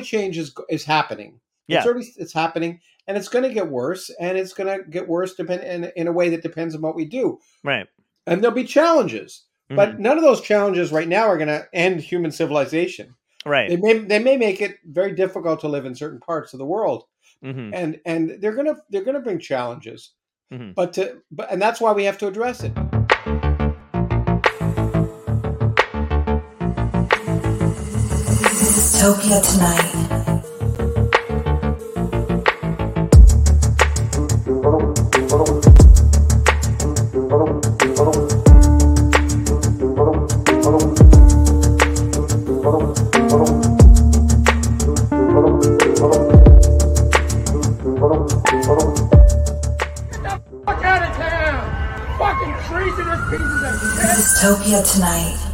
climate change is is happening. Yeah. It's already it's happening, and it's going to get worse, and it's going to get worse depend in, in a way that depends on what we do, Right. and there'll be challenges. But Mhm. none of those challenges right now are going to end human civilization. right. They may they may make it very difficult to live in certain parts of the world, Mhm. and and they're gonna they're gonna bring challenges. Mhm. But to but and that's why we have to address it. Of shit! Dystopia tonight.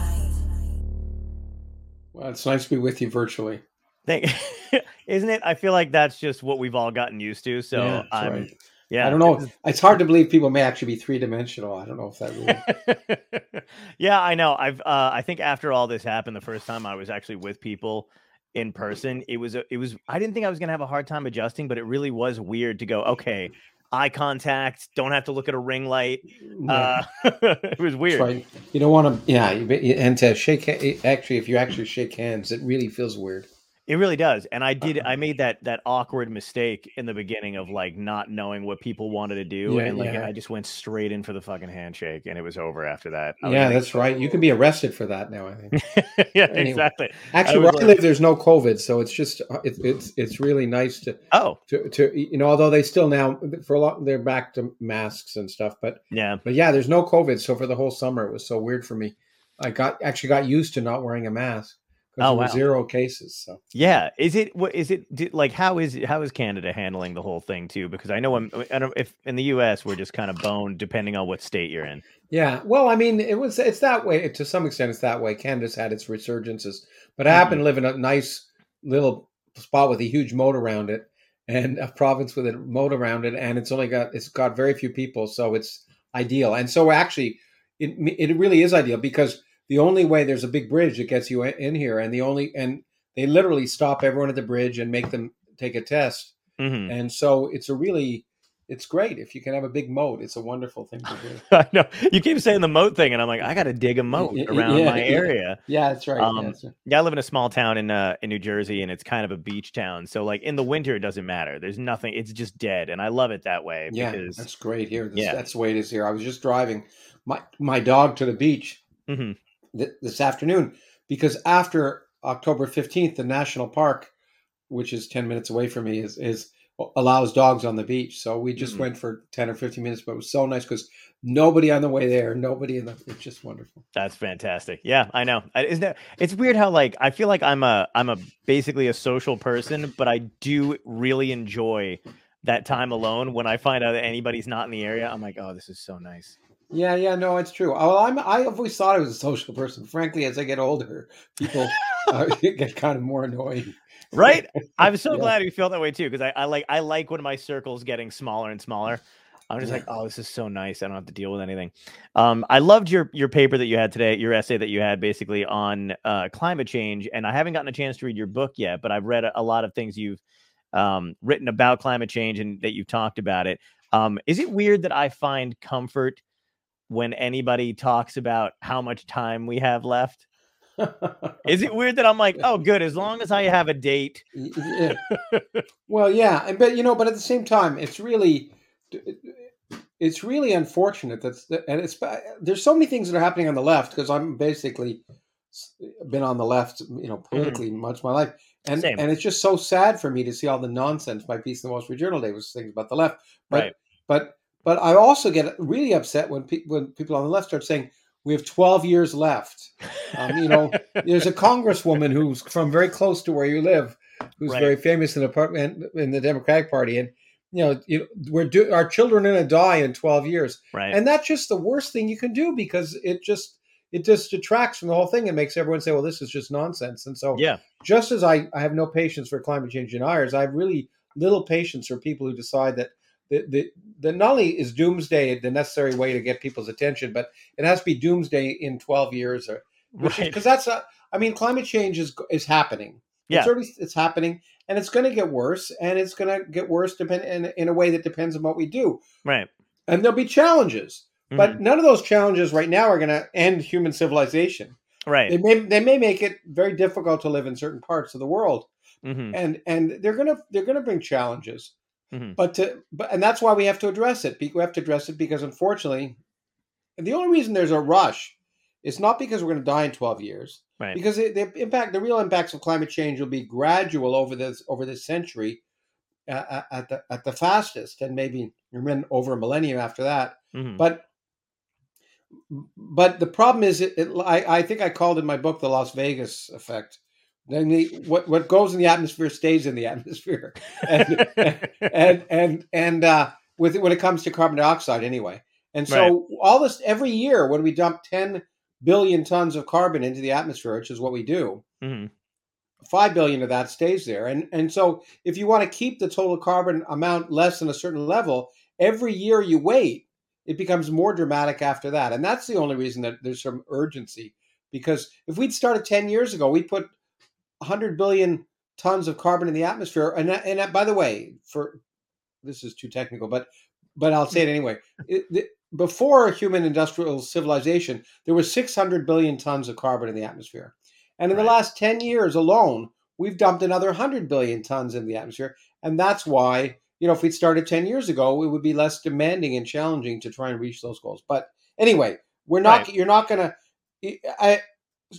It's nice to be with you virtually. Thank- Isn't it? I feel like that's just what we've all gotten used to. So Yeah, I'm, right. yeah, I don't know. It's hard to believe people may actually be three dimensional. I don't know if that really. yeah, I know. I've uh, I think after all this happened, the first time I was actually with people in person, it was it was I didn't think I was gonna have a hard time adjusting, but it really was weird to go. Okay, eye contact, don't have to look at a ring light. Uh, it was weird. right. You don't want to. Yeah, and to shake. Actually, if you actually shake hands, it really feels weird. It really does. And I did Uh-huh. I made that that awkward mistake in the beginning of like not knowing what people wanted to do. Yeah, and like yeah. I just went straight in for the fucking handshake and it was over after that. I Yeah, like, that's right. You can be arrested for that now. I think. yeah, Anyway. exactly. Actually, where I live, there's no COVID, so it's just uh, it's it's it's really nice to Oh, to, to you know. Although they still now for a lot they're back to masks and stuff, but yeah. but yeah, there's no COVID. So for the whole summer, it was so weird for me. I got actually got used to not wearing a mask Oh, wow. zero cases. So Yeah, is it what is it like? How is how is Canada handling the whole thing too? Because I know I'm, I don't if in the U.S. we're just kind of boned depending on what state you're in. yeah, well, I mean, it was it's that way to some extent. It's that way. Canada's had its resurgences, but I Mm-hmm. happen to live in a nice little spot with a huge moat around it, and a province with a moat around it, and it's only got it's got very few people, so it's ideal. And so actually, it it really is ideal because the only way there's a big bridge that gets you in here, and the only and they literally stop everyone at the bridge and make them take a test, hmm and so it's a really it's great if you can have a big moat. It's a wonderful thing to do. I know you keep saying the moat thing, and I'm like, I got to dig a moat around yeah, my yeah. area. Yeah, that's right. Um, yeah, that's right. Yeah, I live in a small town in uh, in New Jersey, and it's kind of a beach town. So like in the winter, it doesn't matter. There's nothing. It's just dead, and I love it that way. Yeah, because that's great here. This, Yeah. That's the way it is here. I was just driving my my dog to the beach Mhm. Th- this afternoon because after October fifteenth, the national park, which is ten minutes away from me, is is allows dogs on the beach. So we just Mhm. went for ten or fifteen minutes, but it was so nice because nobody on the way there, nobody in the. It's just wonderful. That's fantastic. Yeah, I know. Isn't that? It's weird how like I feel like I'm a I'm a basically a social person, but I do really enjoy that time alone. When I find out that anybody's not in the area, I'm like, oh, this is so nice. Yeah, yeah, no, it's true. Well, I'm I've always thought I was a social person. Frankly, as I get older, people uh, get kind of more annoying. Right? I'm so Yeah. glad you feel that way too, because I, I like I like when my circle's getting smaller and smaller. I'm just Yeah. like, oh, this is so nice. I don't have to deal with anything. Um, I loved your your paper that you had today, your essay that you had basically on uh, climate change, and I haven't gotten a chance to read your book yet, but I've read a, a lot of things you've um, written about climate change and that you've talked about it. Um, is it weird that I find comfort when anybody talks about how much time we have left? Is it weird that I'm like, oh, good, as long as I have a date. yeah. well, yeah, and- but you know, but at the same time, it's really, it's really unfortunate that's and it's uh, there's so many things that are happening on the left because I'm basically been on the left, you know, mm-hmm. politically much of my life, and Same. and it's just so sad for me to see all the nonsense. My piece in the Wall Street Journal today was things about the left, but Right. but but I also get really upset when pe- when people on the left start saying we have 12 years left. Um, you know, there's a congresswoman who's from very close to where you live, who's Right. very famous in the in the Democratic Party, and you know, you know, we're do- our children are going to die in 12 years, right. and that's just the worst thing you can do because it just it just detracts from the whole thing and makes everyone say, well, this is just nonsense. And so, yeah. just as I, I have no patience for climate change deniers, I have really little patience for people who decide that that, that, that not only is doomsday the necessary way to get people's attention, but it has to be doomsday in 12 years or Right. because that's a, I mean, climate change is is happening. Yeah. It's already it's happening, and it's going to get worse, and it's going to get worse depend in, in a way that depends on what we do, Right. and there'll be challenges. Mhm. But none of those challenges right now are going to end human civilization. right. They may they may make it very difficult to live in certain parts of the world, Mhm. and and they're gonna they're gonna bring challenges. Mhm. But to but and that's why we have to address it. We have to address it because unfortunately, the only reason there's a rush is not because we're going to die in twelve years. Right. Because it, the impact, the real impacts of climate change will be gradual over this over this century, uh, at the at the fastest, and maybe over a millennium after that. Mhm. But but the problem is, it, it, I, I think I called in my book the Las Vegas effect. Namely, what what goes in the atmosphere stays in the atmosphere, and and and and uh, with when it comes to carbon dioxide, anyway. And so all this every year when we dump ten billion tons of carbon into the atmosphere, which is what we do, Mhm. five billion of that stays there. And and so if you want to keep the total carbon amount less than a certain level, every year you wait, it becomes more dramatic after that. And that's the only reason that there's some urgency. Because if we'd started 10 years ago, we put 100 billion tons of carbon in the atmosphere. And, that- and that, by the way, for this is too technical, but but I'll say it anyway. It, the, before human industrial civilization, there was 600 billion tons of carbon in the atmosphere. And in the last 10 years alone, we've dumped another 100 billion tons in the atmosphere. And that's why, you know, if we'd started 10 years ago, it would be less demanding and challenging to try and reach those goals. But anyway, we're not, Right. you're not going to, I,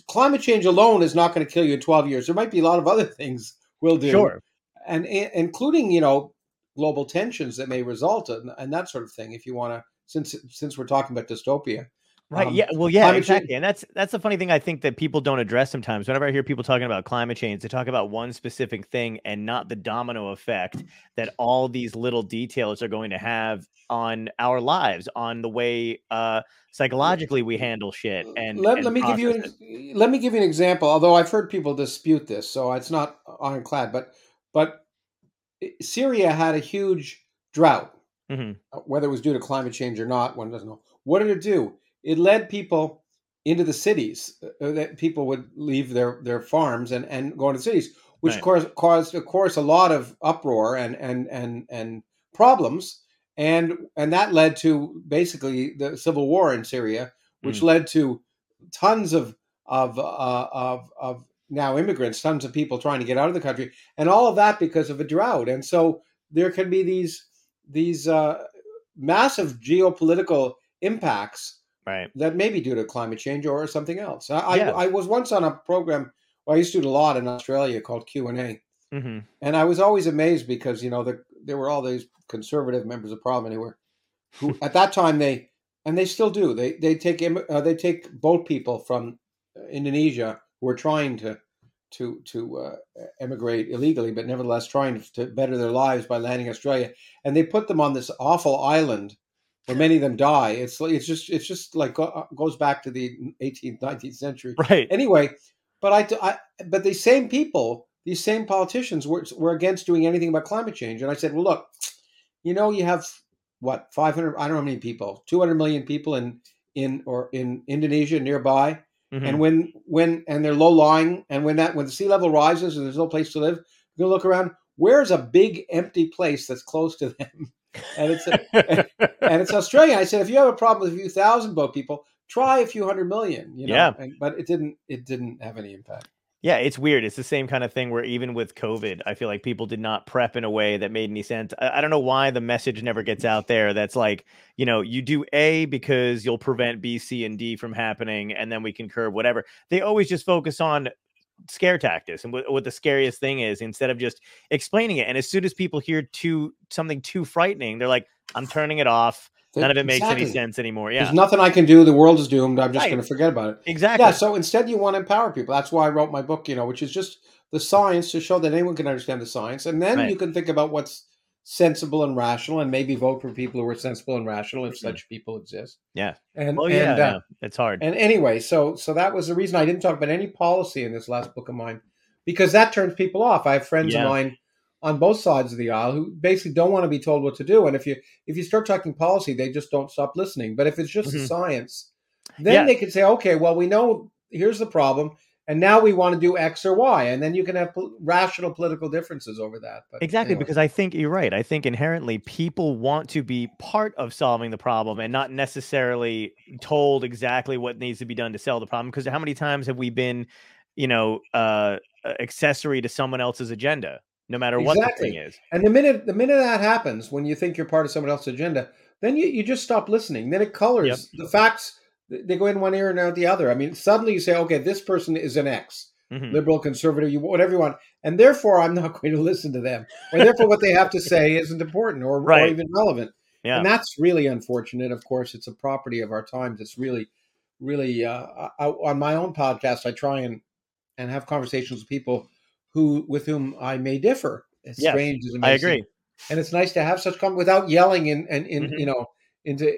climate change alone is not going to kill you in 12 years. There might be a lot of other things we'll do. Sure. And, and including, you know, global tensions that may result and, and that sort of thing. If you want to, since, since we're talking about dystopia. Right. Um, yeah. Well, yeah, climate change- exactly. And that's that's the funny thing I think that people don't address sometimes. Whenever I hear people talking about climate change, they talk about one specific thing and not the domino effect that all these little details are going to have on our lives, on the way uh psychologically we handle shit. And let, and let me give you an, let me give you an example. Although I've heard people dispute this, so it's not ironclad. But but Syria had a huge drought. Mhm. uh, Whether it was due to climate change or not, one doesn't know. What did it do? It led people into the cities. uh, That people would leave their their farms and and go into cities, which Right. caused caused of course a lot of uproar and and and and problems. And and that led to basically the civil war in Syria, which led to tons of of uh, of of now immigrants, tons of people trying to get out of the country, and all of that because of a drought. And so there can be these these uh, massive geopolitical impacts Right. that may be due to climate change or something else. I, Yeah. I, I was once on a program. Well, I used to do a lot in Australia called Q and A, hmm and I was always amazed because you know the, there were all these conservative members of parliament who were who at that time they and they still do they they take uh, they take boat people from Indonesia who are trying to to to uh, emigrate illegally but nevertheless trying to better their lives by landing in Australia and they put them on this awful island where many of them die it's like it's just it's just like go, goes back to the 18th 19th century Right. anyway but I, I but these same people these same politicians were, were against doing anything about climate change and i said well look you know you have what 500 i don't know how many people 200 million people in in or in indonesia nearby Mhm. and when when and they're low lying and when that when the sea level rises and there's no place to live you look around where's a big empty place that's close to them and it's and it's australia i said if you have a problem with a few thousand boat people try a few hundred million you know Yeah. and, but it didn't it didn't have any impact Yeah, it's weird. It's the same kind of thing where even with COVID, I feel like people did not prep in a way that made any sense. I, I don't know why the message never gets out there. That's like, you know, you do A because you'll prevent B, C, and D from happening, and then we can curb whatever. They always just focus on scare tactics and what, what the scariest thing is instead of just explaining it. And as soon as people hear too something too frightening, they're like, I'm turning it off. None of it makes any sense anymore. Yeah, There's nothing I can do. The world is doomed. I'm just Right. going to forget about it. exactly. Yeah. So instead, you want to empower people. That's why I wrote my book. You know, which is just the science to show that anyone can understand the science, and then Right. you can think about what's sensible and rational, and maybe vote for people who are sensible and rational if Mhm. such people exist. Yeah. And Oh yeah, and, uh, yeah. it's hard. and anyway, so so that was the reason I didn't talk about any policy in this last book of mine, because that turns people off. I have friends Yeah. of mine on both sides of the aisle who basically don't want to be told what to do. And if you if you start talking policy, they just don't stop listening. But if it's just the Mhm. science, then Yeah. they could say, okay, well, we know here's the problem. And now we want to do X or Y, and then you can have pol- rational political differences over that. But Exactly, anyway. because I think you're right. I think inherently people want to be part of solving the problem and not necessarily told exactly what needs to be done to solve the problem. Because how many times have we been, you know, uh, accessory to someone else's agenda, no matter what the thing is? And the minute the minute that happens, when you think you're part of someone else's agenda, then you, you just stop listening. Then it colors the facts. They go in one ear and out the other. I mean, suddenly you say, okay, this person is an X, Mhm. liberal, conservative, you whatever you want, and therefore I'm not going to listen to them, or therefore what they have to say isn't important or, or even relevant. Yeah. And that's really unfortunate. Of course, it's a property of our times. It's really, really uh, I, on my own podcast. I try and and have conversations with people who with whom I may differ. It's Yes, strange as it I agree. and it's nice to have such come without yelling and and in Mhm. you know into.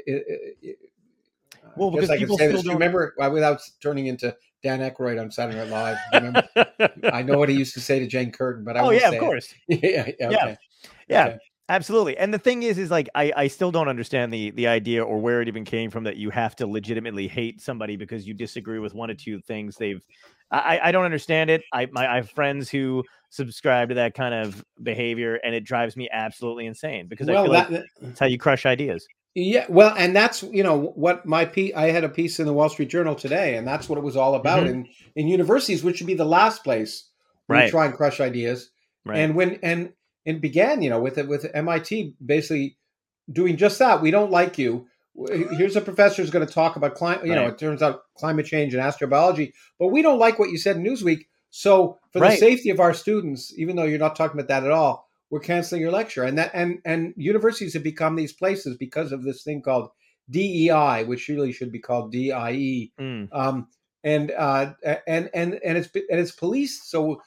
Well, because I people say still this. Do you don't- remember uh, without turning into Dan Aykroyd on Saturday Night Live? Remember? I know what he used to say to Jane Curtin, but I oh yeah, of course. yeah, yeah, Yeah. okay. Yeah, Okay. absolutely. And the thing is, is like I, I still don't understand the the idea or where it even came from that you have to legitimately hate somebody because you disagree with one or two things they've. I, I don't understand it. I my I have friends who subscribe to that kind of behavior, and it drives me absolutely insane because I feel that, like it's how you crush ideas. Yeah, well, and that's you know what my piece. I had a piece in the Wall Street Journal today, and that's what it was all about. Mhm. In in universities, which should be the last place Right. you try and crush ideas, Right. and when and it began, you know, with it with MIT basically doing just that. We don't like you. Here's a professor who's going to talk about climate. You know, it turns out climate change and astrobiology, but we don't like what you said in Newsweek. So for the safety of our students, even though you're not talking about that at all, we're canceling your lecture. And that and and universities have become these places because of this thing called DEI, which really should be called DIE. Mm, Um, and uh, and and and it's and it's policed. So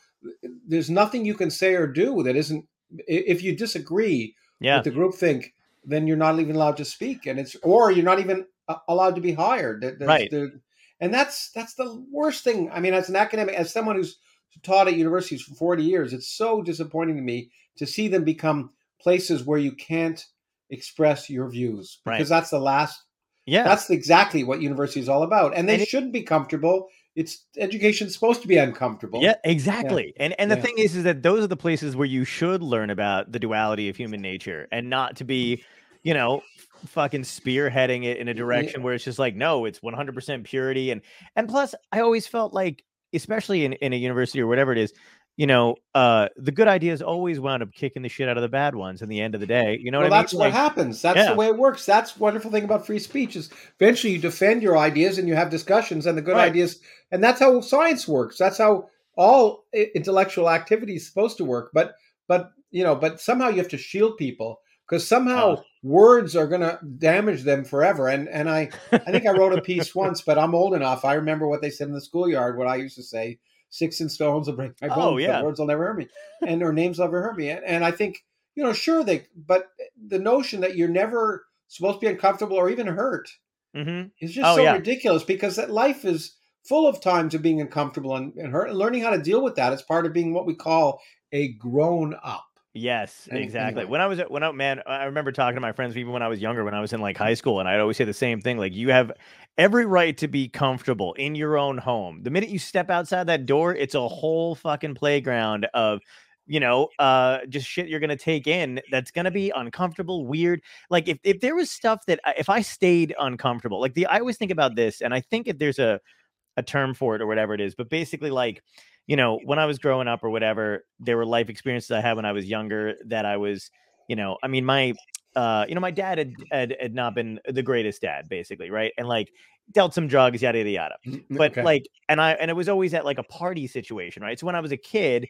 there's nothing you can say or do that isn't. If you disagree yeah. with the group think, then you're not even allowed to speak, and it's or you're not even uh, allowed to be hired. There's- Right. there- and that's that's the worst thing. I mean, as an academic, as someone who's taught at universities for 40 years, it's so disappointing to me to see them become places where you can't express your views Right. because that's the last yeah. that's exactly what university is all about and they And it- shouldn't be comfortable it's education's supposed to be uncomfortable Yeah, exactly. And and the Yeah. thing is, is that those are the places where you should learn about the duality of human nature, and not to be, you know, fucking spearheading it in a direction where it's just like, no, it's one hundred percent purity. And and plus, I always felt like, especially in in a university or whatever it is, you know, uh, the good ideas always wound up kicking the shit out of the bad ones. In the end of the day, you know well what I that's mean? what Like, happens that's Yeah. the way it works that's the wonderful thing about free speech is eventually you defend your ideas and you have discussions and the good Right. ideas and that's how science works that's how all intellectual activity is supposed to work but but you know but somehow you have to shield people because somehow Oh. words are going to damage them forever and and i I think I wrote a piece once, but I'm old enough. I remember what they said in the schoolyard. What I used to say: "Sticks and stones will break my bones, Oh, yeah. words will never hurt me, and or names will never hurt me." And, and I think you know, sure they, but the notion that you're never supposed to be uncomfortable or even hurt mhm. is just Oh, so yeah. ridiculous because that life is full of times of being uncomfortable and, and hurt. And learning how to deal with that is part of being what we call a grown up. Yes, exactly. anyway. When I was when I man, I remember talking to my friends even when I was younger, when I was in like high school, and I'd always say the same thing: like you have every right to be comfortable in your own home. The minute you step outside that door, it's a whole fucking playground of you know, uh, just shit you're gonna take in that's gonna be uncomfortable, weird. Like if if there was stuff that I- if I stayed uncomfortable, like the I always think about this, and I think if there's a a term for it or whatever it is, but basically like you know, when I was growing up or whatever, there were life experiences I had when I was younger that I was, you know, I mean, my, uh, you know, my dad had, had, had not been the greatest dad, basically, right? And like dealt some drugs, yada yada yada. But Okay. like, and I, and it was always at like a party situation, right? So when I was a kid,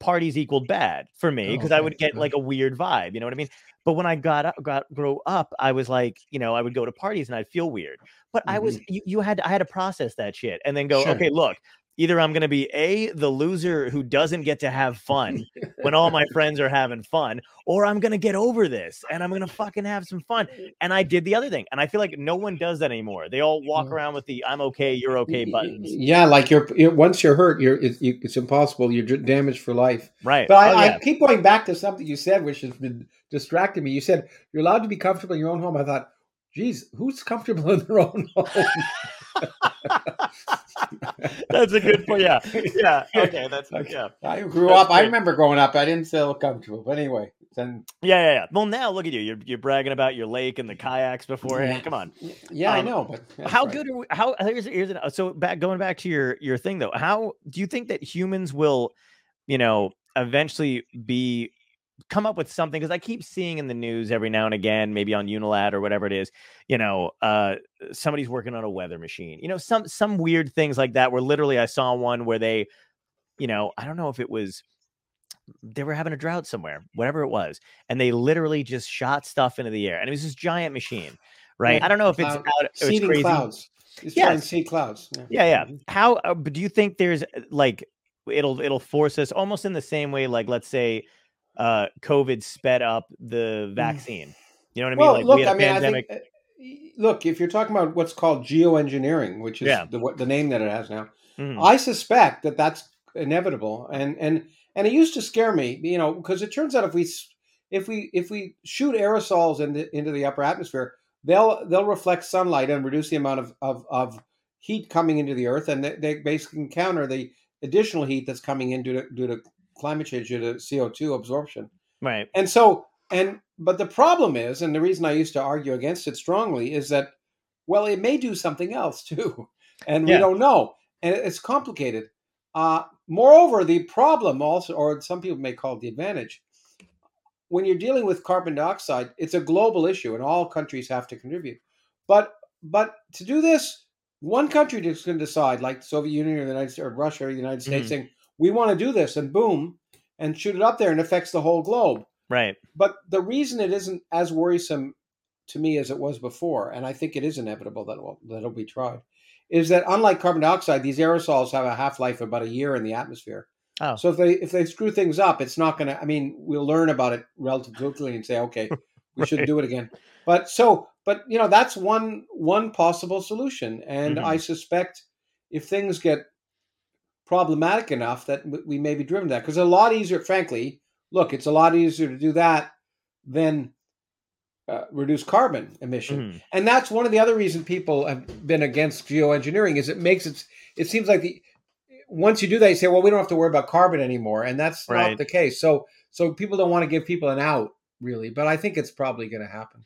parties equaled bad for me Oh, because I would get like a weird vibe, you know what I mean? But when I got up, got grow up, I was like, you know, I would go to parties and I'd feel weird. But I was, you, you had, I had to process that shit and then go, Mm-hmm. Sure. okay, look, either I'm going to be a the loser who doesn't get to have fun when all my friends are having fun, or I'm going to get over this and I'm going to fucking have some fun. And I did the other thing, and I feel like no one does that anymore. They all walk Yeah. around with the "I'm okay, you're okay" buttons, Yeah, like you're, you're once you're hurt, you're it's, you, it's impossible. You're d- damaged for life. right? But I, Oh, yeah. I keep going back to something you said, which has been distracting me. You said you're allowed to be comfortable in your own home. I thought, geez, who's comfortable in their own home? That's a good point. Yeah, yeah. Okay, that's Okay. yeah. I grew That's up. I remember growing up. I didn't feel comfortable, but anyway. Then Yeah, yeah, yeah. Well, now look at you. You're you're bragging about your lake and the kayaks beforehand. Yeah. Come on. yeah, I Um, know. But how right. good are we, how here's here's an, so back going back to your your thing though. How do you think that humans will, you know, eventually be come up with something because I keep seeing in the news every now and again, maybe on UNILAD or whatever it is, you know, uh somebody's working on a weather machine. You know, some some weird things like that where literally I saw one where they, you know, I don't know if it was they were having a drought somewhere, whatever it was, and they literally just shot stuff into the air. And it was this giant machine, right? Yeah, I don't know if it's cloud- out it's crazy. clouds. It's trying to see clouds. Yeah, yeah. Mhm. How uh, but do you think there's uh, like it'll it'll force us almost in the same way like let's say uh COVID sped up the vaccine. You know what I mean? Mm. Well, like look, we had I mean, pandemic. I think. uh, Look, if you're talking about what's called geoengineering, which is Yeah. the the name that it has now, Mhm. I suspect that that's inevitable, and and and it used to scare me, you know, because it turns out if we if we if we shoot aerosols into into the upper atmosphere, they'll they'll reflect sunlight and reduce the amount of of, of heat coming into the earth, and they, they basically counter the additional heat that's coming in due to due to climate change, due to CO two absorption. right. And so, and but the problem is, and the reason I used to argue against it strongly is that, well, it may do something else too, and we don't know, and it's complicated. Uh, moreover, the problem also, or some people may call it the advantage, when you're dealing with carbon dioxide, it's a global issue, and all countries have to contribute. But but to do this, one country just can decide, like the Soviet Union or the United States or Russia or the United States, Mhm. saying we want to do this, and boom, and shoot it up there, and affects the whole globe. Right. But the reason it isn't as worrisome to me as it was before, and I think it is inevitable that will, that it'll be tried, is that unlike carbon dioxide, these aerosols have a half life of about a year in the atmosphere. Oh. So if they if they screw things up, it's not going to. I mean, we'll learn about it relatively quickly and say, okay, we shouldn't do it again. But so, but you know, that's one one possible solution, and Mhm. I suspect if things get problematic enough that we may be driven to that because a lot easier, frankly. Look, it's a lot easier to do that than uh, reduce carbon emission, Mhm. and that's one of the other reasons people have been against geoengineering is it makes it. It seems like the once you do that, you say, well, we don't have to worry about carbon anymore, and that's Right. not the case. So, so people don't want to give people an out, really, but I think it's probably going to happen.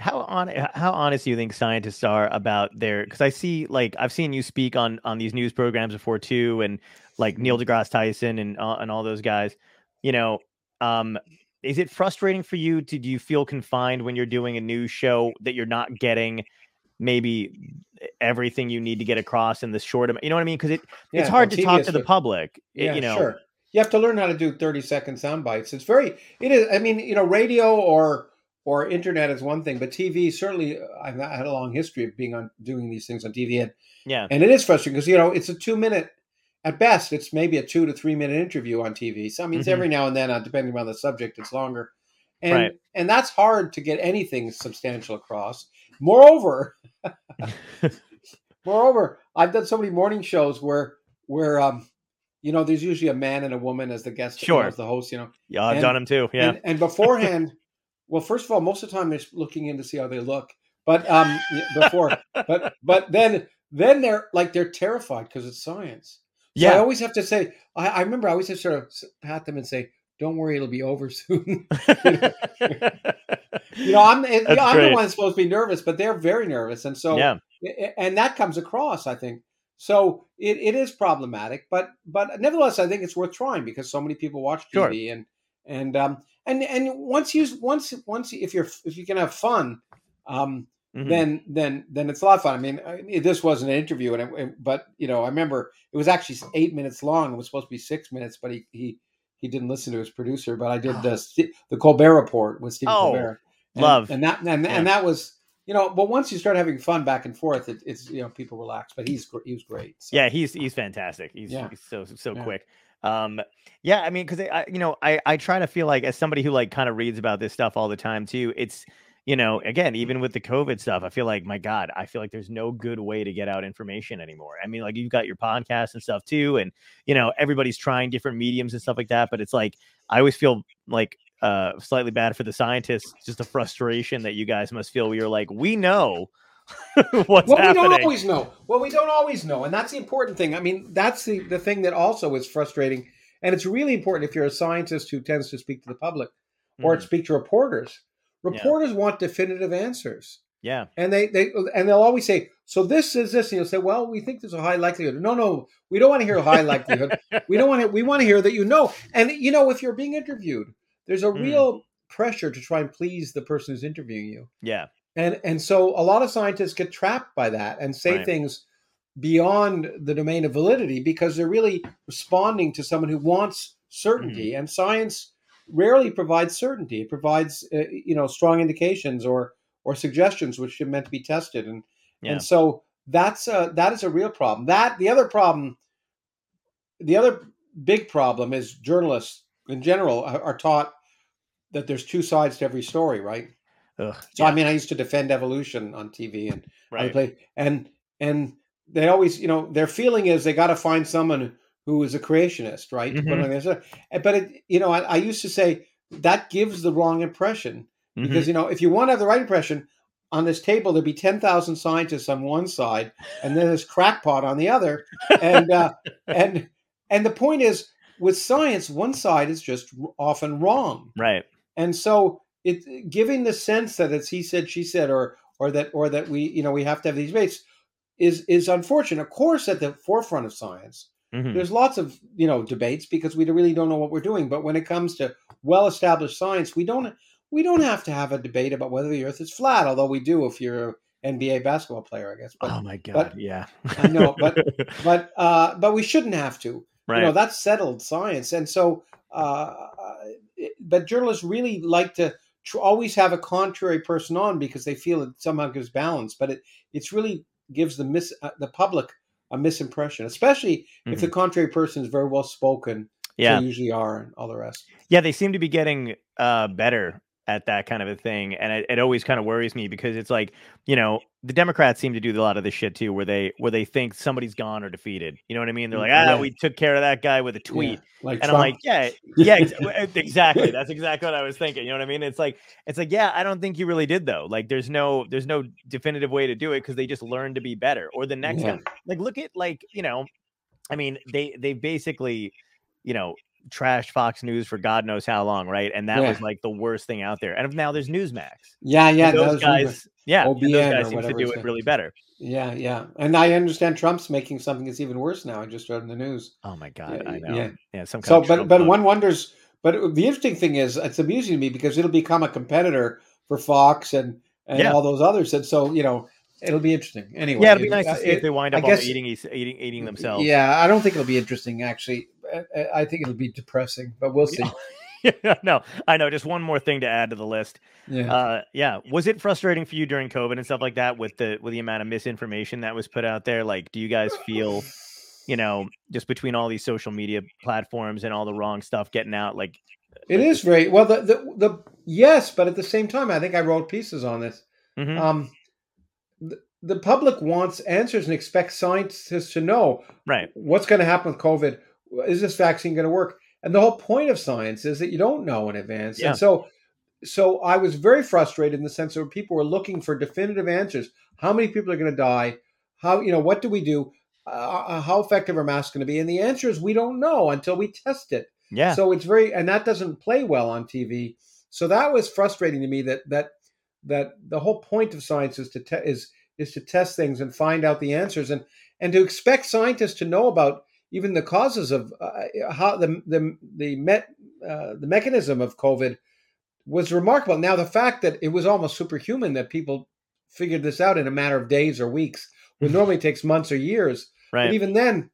How on how honest do you think scientists are about their because I see like I've seen you speak on on these news programs before too and like Neil deGrasse Tyson and uh, and all those guys you know um is it frustrating for you to do you feel confined when you're doing a news show that you're not getting maybe everything you need to get across in the short amount you know what I mean because it Yeah, it's hard to talk to the public Yeah, you know sure. You have to learn how to do thirty second sound bites. It's very. It is. I mean, you know, radio or or internet is one thing, but TV certainly. uh, I've had a long history of being on doing these things on TV, and yeah and it is frustrating because you know it's a two minute. At best, it's maybe a two to three minute interview on TV. So I mean, Mhm. every now and then, uh, depending on the subject, it's longer, and Right. and that's hard to get anything substantial across. Moreover, moreover, I've done so many morning shows where where um, you know, there's usually a man and a woman as the guest, you know, Sure. as the host, you know, yeah I've and- done them too yeah and, and beforehand, well, first of all, most of the time they're looking in to see how they look, but um, before, but but then then they're like they're terrified because it's science. So I always have to say, I, I remember I always have to sort of pat them and say, "Don't worry, it'll be over soon." you know, I'm you know, I'm the one supposed to be nervous, but they're very nervous, and so yeah and that comes across i think so it, it is problematic but but nevertheless i think it's worth trying because so many people watch Sure. tv and and um and and once you once once if you're if you can have fun um Mhm. then then then it's a lot of fun i mean I- this wasn't an interview and it, it- but you know i remember it was actually eight minutes long it was supposed to be six minutes but he he he didn't listen to his producer but i did the the colbert report with stephen Oh, colbert and, love. and that and, Yeah. and that was you know but once you start having fun back and forth it, it's you know people relax but he's he was great so. Yeah, he's he's fantastic. He's, Yeah. he's so so Yeah. quick. Um, yeah, I mean, because I, you know, I I try to feel like as somebody who like kind of reads about this stuff all the time too. It's you know, again, even with the COVID stuff, I feel like my God, I feel like there's no good way to get out information anymore. I mean, like you've got your podcast and stuff too, and you know, everybody's trying different mediums and stuff like that. But it's like I always feel like uh slightly bad for the scientists, just the frustration that you guys must feel. Where you're like, we know What's well, happening? we don't always know. Well, we don't always know, and that's the important thing. I mean, that's the the thing that also is frustrating, and it's really important if you're a scientist who tends to speak to the public or Mhm. speak to reporters. Yeah. Reporters want definitive answers, Yeah. and they they and they'll always say, "So this is this," and you'll say, "Well, we think there's a high likelihood." No, no, we don't want to hear a high likelihood. we don't want to. We want to hear that you know. And you know, if you're being interviewed, there's a Mm. real pressure to try and please the person who's interviewing you Yeah. And and so a lot of scientists get trapped by that and say Right. things beyond the domain of validity because they're really responding to someone who wants certainty Mm-hmm. and science rarely provides certainty it provides uh, you know strong indications or or suggestions which are meant to be tested and Yeah. and so that's a, that is a real problem that the other problem the other big problem is journalists in general are, are taught that there's two sides to every story right Ugh. so I mean, I used to defend evolution on TV and right. play, and and they always, you know, their feeling is they got to find someone who is a creationist, right? to put Mhm. on their side. And- But it, you know, I, I used to say that gives the wrong impression Mhm. because you know if you want to have the right impression, on this table there'd be ten thousand scientists on one side, and then there's crackpot on the other, and uh, and and the point is with science, one side is just often wrong Right. and so it giving the sense that it's he said she said or or that or that we you know we have to have these debates is is unfortunate of course at the forefront of science Mhm. there's lots of you know debates because we really don't know what we're doing but when it comes to well established science we don't we don't have to have a debate about whether the earth is flat although we do if you're an nba basketball player i guess but oh my god. but- yeah. I know, but but uh, but we shouldn't have to. right. You know, that's settled science, and so. Uh, it- but journalists really like to always have a contrary person on because they feel it somehow gives balance. But it it's really gives the mis uh, the public a misimpression, especially if the contrary person is very well spoken. Mm-hmm. yeah. they usually are, and all the rest. Yeah, they seem to be getting uh, better at that kind of a thing, and it, it always kind of worries me because it's like you know the Democrats seem to do a lot of this shit too, where they where they think somebody's gone or defeated. You know what I mean? They're like, ah, Yeah. we took care of that guy with a tweet, Yeah, like and I'm like, yeah, yeah, ex- exactly. That's exactly what I was thinking. You know what I mean? It's like it's like, yeah, I don't think you really did though. Like, there's no there's no definitive way to do it because they just learned to be better. Or the next Yeah. guy, like, look at like you know, I mean, they they basically, you know, trashed Fox News for God knows how long, right? And that Yeah. was like the worst thing out there. And now there's Newsmax. yeah, yeah. And those guys, yeah, those guys seem to do it really better. Yeah, yeah. And I understand Trump's making something that's even worse now. I just read in the news. Oh my god, Yeah, I know. yeah. Yeah, some kind of So, but but one wonders. But the interesting thing is, it's amusing to me because it'll become a competitor for Fox and and Yeah. all those others. And so, you know, it'll be interesting. Anyway, yeah, it'll be it- nice to see it- if they wind up all guess- eating, eating eating themselves. Yeah, I don't think it'll be interesting. Actually, I- I- think it'll be depressing, but we'll see. no, I know. Just one more thing to add to the list. Yeah. Uh, yeah, was it frustrating for you during COVID and stuff like that with the with the amount of misinformation that was put out there? Like, do you guys feel, you know, just between all these social media platforms and all the wrong stuff getting out, like, It is very well. The, the the yes, but at the same time, I think I wrote pieces on this. mhm, Um, the, public wants answers and expects scientists to know right? what's going to happen with COVID. Is this vaccine going to work? And the whole point of science is that you don't know in advance. Yeah. And so, so I was very frustrated in the sense that people were looking for definitive answers. How many people are going to die? How you know what do we do? Uh, how effective are masks going to be? And the answer is we don't know until we test it. Yeah, So it's very, and that doesn't play well on TV. So that was frustrating to me. That that that the whole point of science is to te- is is to test things and find out the answers, and and to expect scientists to know about even the causes of uh, how the the the met uh, the mechanism of COVID was remarkable. Now the fact that it was almost superhuman that people figured this out in a matter of days or weeks, when normally takes months or years. right. But even then,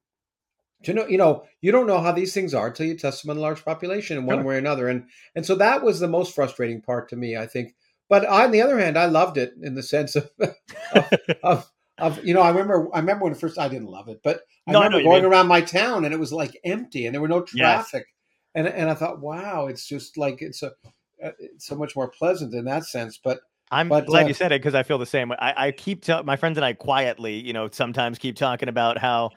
to know, you know, you don't know how these things are until you test them on a large population in one Sure. way or another. And and so that was the most frustrating part to me, I think. But on the other hand, I loved it in the sense of of, of, of you know, I remember I remember when first I didn't love it, but I No, remember you going around my town and it was like empty and there were no Yes. traffic. And and I thought, wow, it's just like it's a uh, it's so much more pleasant in that sense. But I'm But, glad uh, you said it because I feel the same way. I, I keep tell my friends and I quietly, you know, sometimes keep talking about how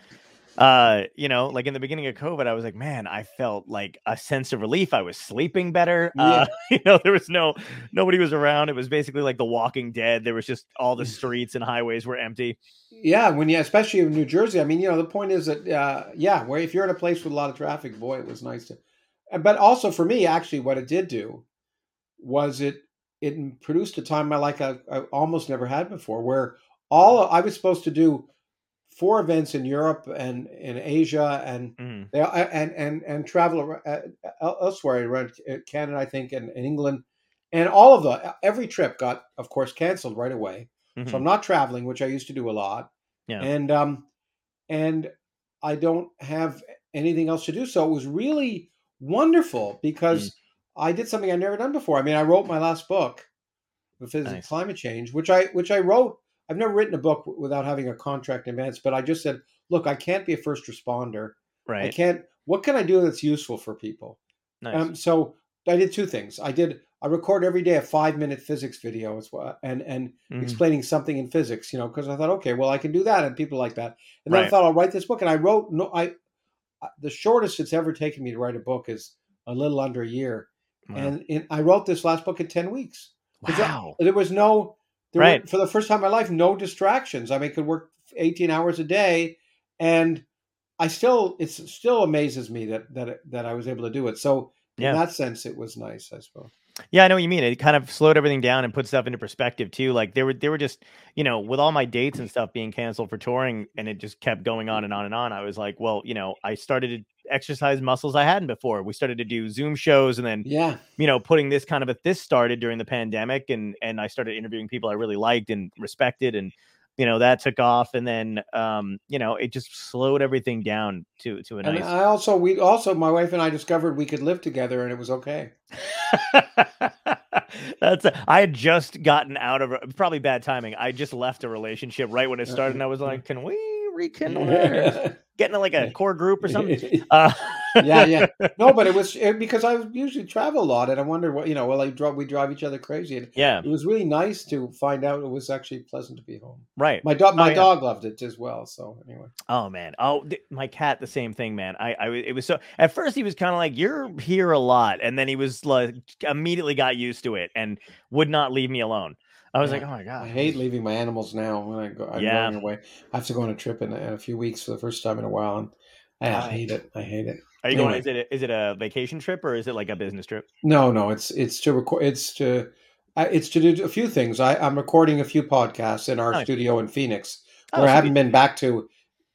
uh, you know, like in the beginning of COVID, I was like, man, I felt like a sense of relief. I was sleeping better. Uh, you know, there was no nobody was around. It was basically like The Walking Dead. There was just all the streets and highways were empty. Yeah, when you, especially in New Jersey. I mean, you know, the point is that, uh, yeah, where if you're in a place with a lot of traffic, boy, it was nice to. But also for me, actually, what it did do was it it produced a time I like I, I almost never had before, where all I was supposed to do four events in Europe and in Asia and Mhm. they, and and and travel uh, elsewhere around Canada, I think, and, and England, and all of the every trip got, of course, canceled right away. Mhm. So I'm not traveling, which I used to do a lot, Yeah. and um, and I don't have anything else to do. So it was really wonderful because Mm. I did something I'd never done before. I mean, I wrote my last book, The Physics Nice. of Climate Change, which I which I wrote. I've never written a book without having a contract in advance, but I just said, look, I can't be a first responder. Right. I can't. What can I do that's useful for people? Nice. Um, so I did two things. I did. I record every day a five minute physics video as well, and and Mhm. explaining something in physics. You know, because I thought, okay, well, I can do that, and people like that. And then I thought I'll write this book, and I wrote. No, I the shortest it's ever taken me to write a book is a little under a year, Wow. and in, I wrote this last book in ten weeks. wow. There was no, there Right. were, for the first time in my life, no distractions. I mean, I could work eighteen hours a day, and I still, it still amazes me that that that I was able to do it. So Yeah. in that sense, it was nice, I suppose. Yeah, I know what you mean. It kind of slowed everything down and put stuff into perspective too. Like there were there were just, you know, with all my dates and stuff being canceled for touring and it just kept going on and on and on. I was like, well, you know, I started to exercise muscles I hadn't before. We started to do Zoom shows and then, Yeah, you know, putting this kind of a this started during the pandemic and and I started interviewing people I really liked and respected and you know, that took off and then um, you know, it just slowed everything down to to a and nice I also we also my wife and I discovered we could live together, and it was okay. That's a, I had just gotten out of probably bad timing. I just left a relationship right when it started, and I was like, "Can we rekindle this? Get into like a core group or something?" Uh, yeah, yeah. No, but it was it, because I usually travel a lot, and I wonder what you know. Well, I drive, we drive each other crazy, and yeah, it was really nice to find out it was actually pleasant to be home. right. My dog, my yeah. dog loved it as well. So anyway, Oh man. Oh, th- my cat, the same thing, man. I, I, it was so. At first, he was kind of like, "You're here a lot," and then he was like, immediately got used to it and would not leave me alone. I was Yeah. like, "Oh my god." I hate leaving my animals now when I go. I'm Yeah. going away. I have to go on a trip in, in a few weeks for the first time in a while, and I Ah. hate it. I hate it. Are you going? Anyway. Is it a, is it a vacation trip or is it like a business trip? No, no, it's it's to record. It's to I it's to do a few things. I, I'm recording a few podcasts in our Nice. studio in Phoenix, Oh, where I haven't been back to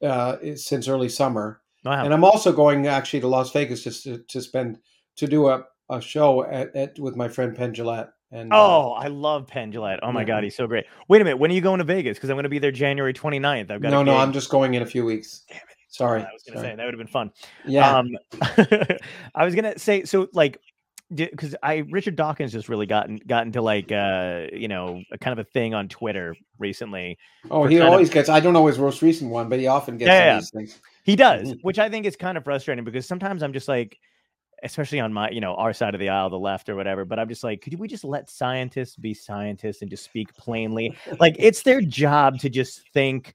uh, since early summer. Wow. And I'm also going actually to Las Vegas just to, to spend to do a, a show at, at with my friend Penn Jillette. And uh, Oh, I love Penn Jillette. Oh my Yeah. god, he's so great. Wait a minute, when are you going to Vegas? Because I'm going to be there January 29th. I've got no, no. I'm just going in a few weeks. Damn it. Sorry, I was going to say that would have been fun. yeah. Um, I was gonna say so like because I Richard Dawkins just really gotten gotten to like uh you know a kind of a thing on Twitter recently. oh, he kind of- always gets. I don't know his most recent one, but he often gets Yeah, these things. He does, Mhm. which I think is kind of frustrating because sometimes I'm just like, especially on my you know our side of the aisle, the left or whatever. But I'm just like, could we just let scientists be scientists and just speak plainly? like it's their job to just think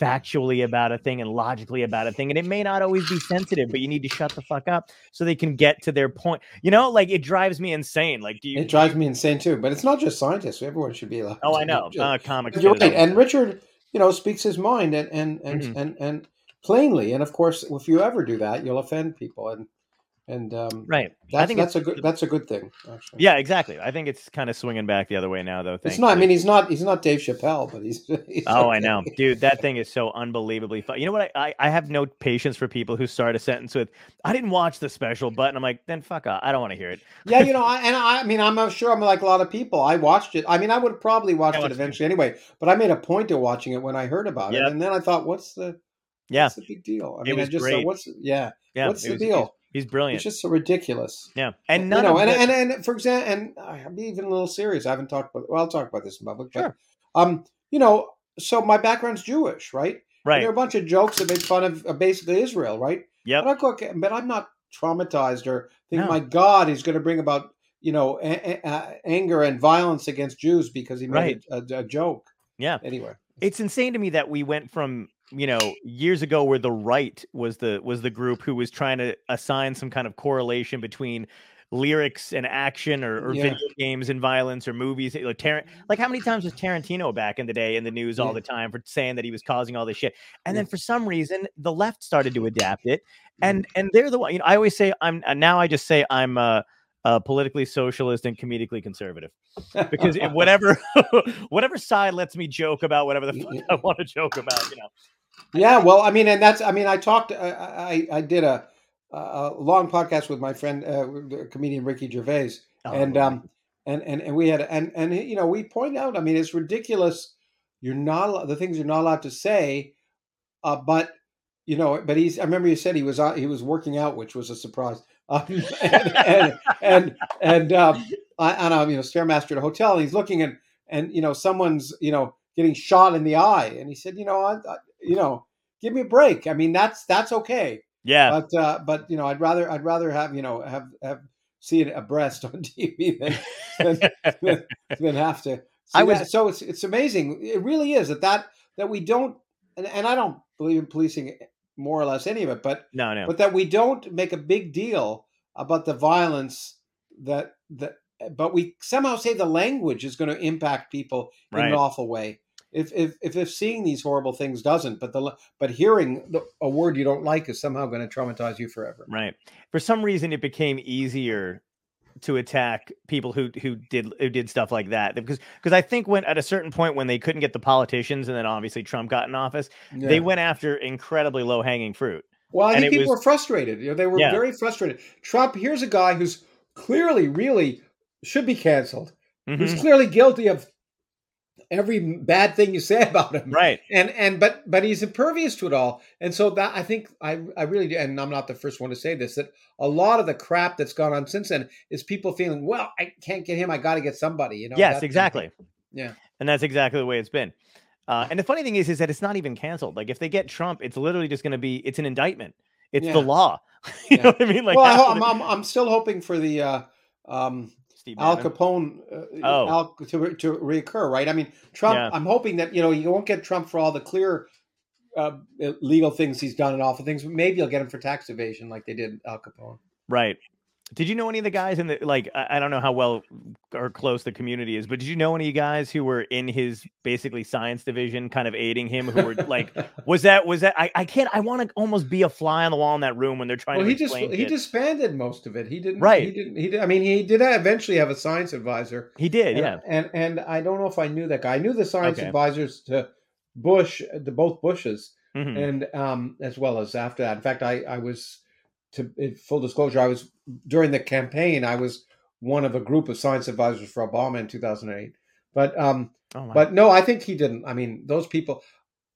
factually about a thing and logically about a thing and it may not always be sensitive but you need to shut the fuck up so they can get to their point you know like it drives me insane like do you It drives me insane too. But it's not just scientists. Everyone should be allowed. oh i know just- uh, comics you're right, and Richard, you know, speaks his mind and and and Mhm. and, and plainly. And of course, if you ever do that, you'll offend people. And and um, right that's i think that's a good that's a good thing. Actually. yeah exactly i think it's kind of swinging back the other way now though it's not. I mean, he's not he's not Dave Chappelle, but he's. he's Oh, I know, dude. That thing is so unbelievably fun. You know what? I, I, I have no patience for people who start a sentence with, "I didn't watch the special," but and I'm like, then fuck off. I don't want to hear it. yeah, you know, I, and I, I mean, I'm sure I'm like a lot of people. I watched it. I mean, I would probably watched I it watched it. eventually anyway, but I made a point of watching it when I heard about Yep. it, and then I thought, what's the Yeah, what's the big deal? I mean, I just great. what's yeah, yeah. what's the deal? He's, brilliant. it's just so ridiculous. yeah, and you none know, of and, the- and and for example, and I'll be even a little serious. I haven't talked about. Well, I'll talk about this in public, but Sure. um, you know, so my background's Jewish, right? And right. there are a bunch of jokes that make fun of uh, basically Israel, right? Yeah. But, I but I'm not traumatized or think, No. my God, he's going to bring about you know a- a- anger and violence against Jews because he made Right. a, a, a joke. Yeah. Anyway, it's insane to me that we went from you know years ago where the right was the was the group who was trying to assign some kind of correlation between lyrics and action or, or Yeah. video games and violence or movies like Tar- like how many times was Tarantino back in the day in the news all the time for saying that he was causing all this shit and Yeah. then for some reason the left started to adapt it and and they're the one you know I always say I'm uh, now I just say I'm uh uh, politically socialist and comedically conservative because whatever whatever side lets me joke about whatever the fuck I want to joke about, you know. Yeah, well, I mean, and that's, I mean, I talked, I, I, I did a, a long podcast with my friend, uh, comedian Ricky Gervais, Oh, and Lord. um, and and and we had, and and you know, we point out, I mean, it's ridiculous. You're not the things you're not allowed to say, uh, but you know, but he's. I remember you said he was on, he was working out, which was a surprise. Um, and and and, and um, I, on a you know stairmaster at a hotel, and he's looking and and you know someone's you know getting shot in the eye, and he said, you know, I, I, you know, give me a break. I mean, that's that's okay, yeah, but uh, but you know, I'd rather I'd rather have you know have have see a breast on TV than than, than, than have to. I was- that. so it's it's amazing. It really is that that that we don't, and, and I don't believe in policing more or less any of it, but no, no, but that we don't make a big deal about the violence that that but we somehow say the language is going to impact people in Right. an awful way if if if, if seeing these horrible things doesn't but the but hearing the, a word you don't like is somehow going to traumatize you forever right. For some reason, it became easier to attack people who who did who did stuff like that because because I think when at a certain point when they couldn't get the politicians and then obviously Trump got in office, they went after incredibly low hanging fruit. well i and think people was- were frustrated you know they were Yeah. very frustrated trump here's a guy who's clearly really should be canceled who's Mhm. clearly guilty of every bad thing you say about him Right. and and but but he's impervious to it all and so that i think i i really do and i'm not the first one to say this that a lot of the crap that's gone on since then is people feeling well i can't get him i got to get somebody you know yes, exactly. yeah And that's exactly the way it's been. Uh, and the funny thing is, is that it's not even canceled. Like if they get Trump, it's literally just going to be it's an indictment. It's the law. you Yeah. know what I mean? Like well I, am I'm, I'm i'm still hoping for the uh um Steve Al Bannon. Capone uh, Oh. Al, to to reoccur, right? I mean, Trump. Yeah. I'm hoping that you know you won't get Trump for all the clear uh, legal things he's done and awful things, but maybe you'll get him for tax evasion like they did Al Capone. Right. Did you know any of the guys in the like? I, don't know how well or close the community is, but did you know any guys who were in his basically science division, kind of aiding him, who were like, was that was that? I, I can't. I want to almost be a fly on the wall in that room when they're trying well, to he just explain he disbanded most of it. He didn't. Right. He didn't. He did. I mean, he did eventually have a science advisor. he did, and, yeah. And and I don't know if I knew that guy. I knew the science Okay. advisors to Bush, to both Bushes. Mhm. and um, as well as after that. In fact, I, I was to full disclosure, I was during the campaign. I was one of a group of science advisors for Obama in 2008. But um, Oh, wow. but no, I think he didn't. I mean, those people,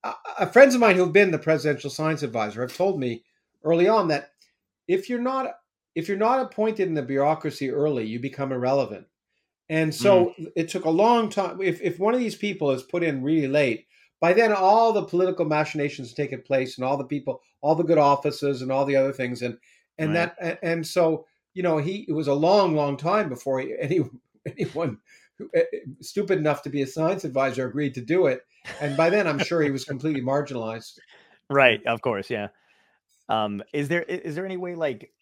uh, friends of mine who've been the presidential science advisor have told me early on that if you're not if you're not appointed in the bureaucracy early, you become irrelevant. And so it took a long time. If if one of these people is put in really late, by then all the political machinations have taken place, and all the people, all the good offices, and all the other things, and and Right. that and, so you know he it was a long, long time before he, any anyone who, eh, eh, stupid enough to be a science advisor agreed to do it. And by then, I'm sure he was completely marginalized. right of course yeah um is there is there any way like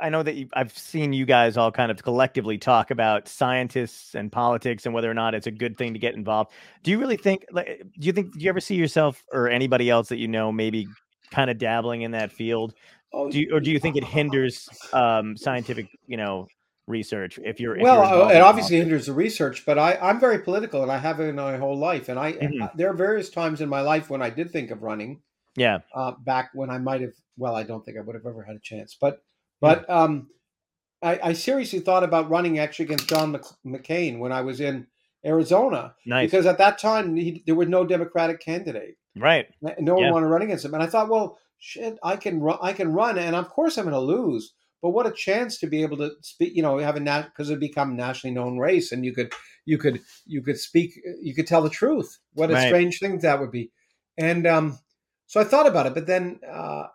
i know that you, i've seen you guys all kind of collectively talk about scientists and politics and whether or not it's a good thing to get involved do you really think like do you think do you ever see yourself or anybody else that you know maybe kind of dabbling in that field Oh, do you, or do you think it hinders um scientific you know research if you're if well, you're uh, it obviously hinders the research, but I, I'm very political, and I have it in my whole life. And I, Mhm. uh, there are various times in my life when I did think of running. yeah Uh, back when I might have, well, I don't think I would have ever had a chance, but, but um, I, I seriously thought about running actually against John Mc, McCain when I was in Arizona, nice because at that time he, there was no Democratic candidate. right No one Yeah. wanted to run against him, and I thought, well, shit, I can run. I can run, and of course I'm going to lose. But what a chance to be able to speak. You know, have a nat because it become a nationally known race, and you could, you could, you could speak. You could tell the truth. What a Right. strange thing that would be. And um, so I thought about it, but then uh,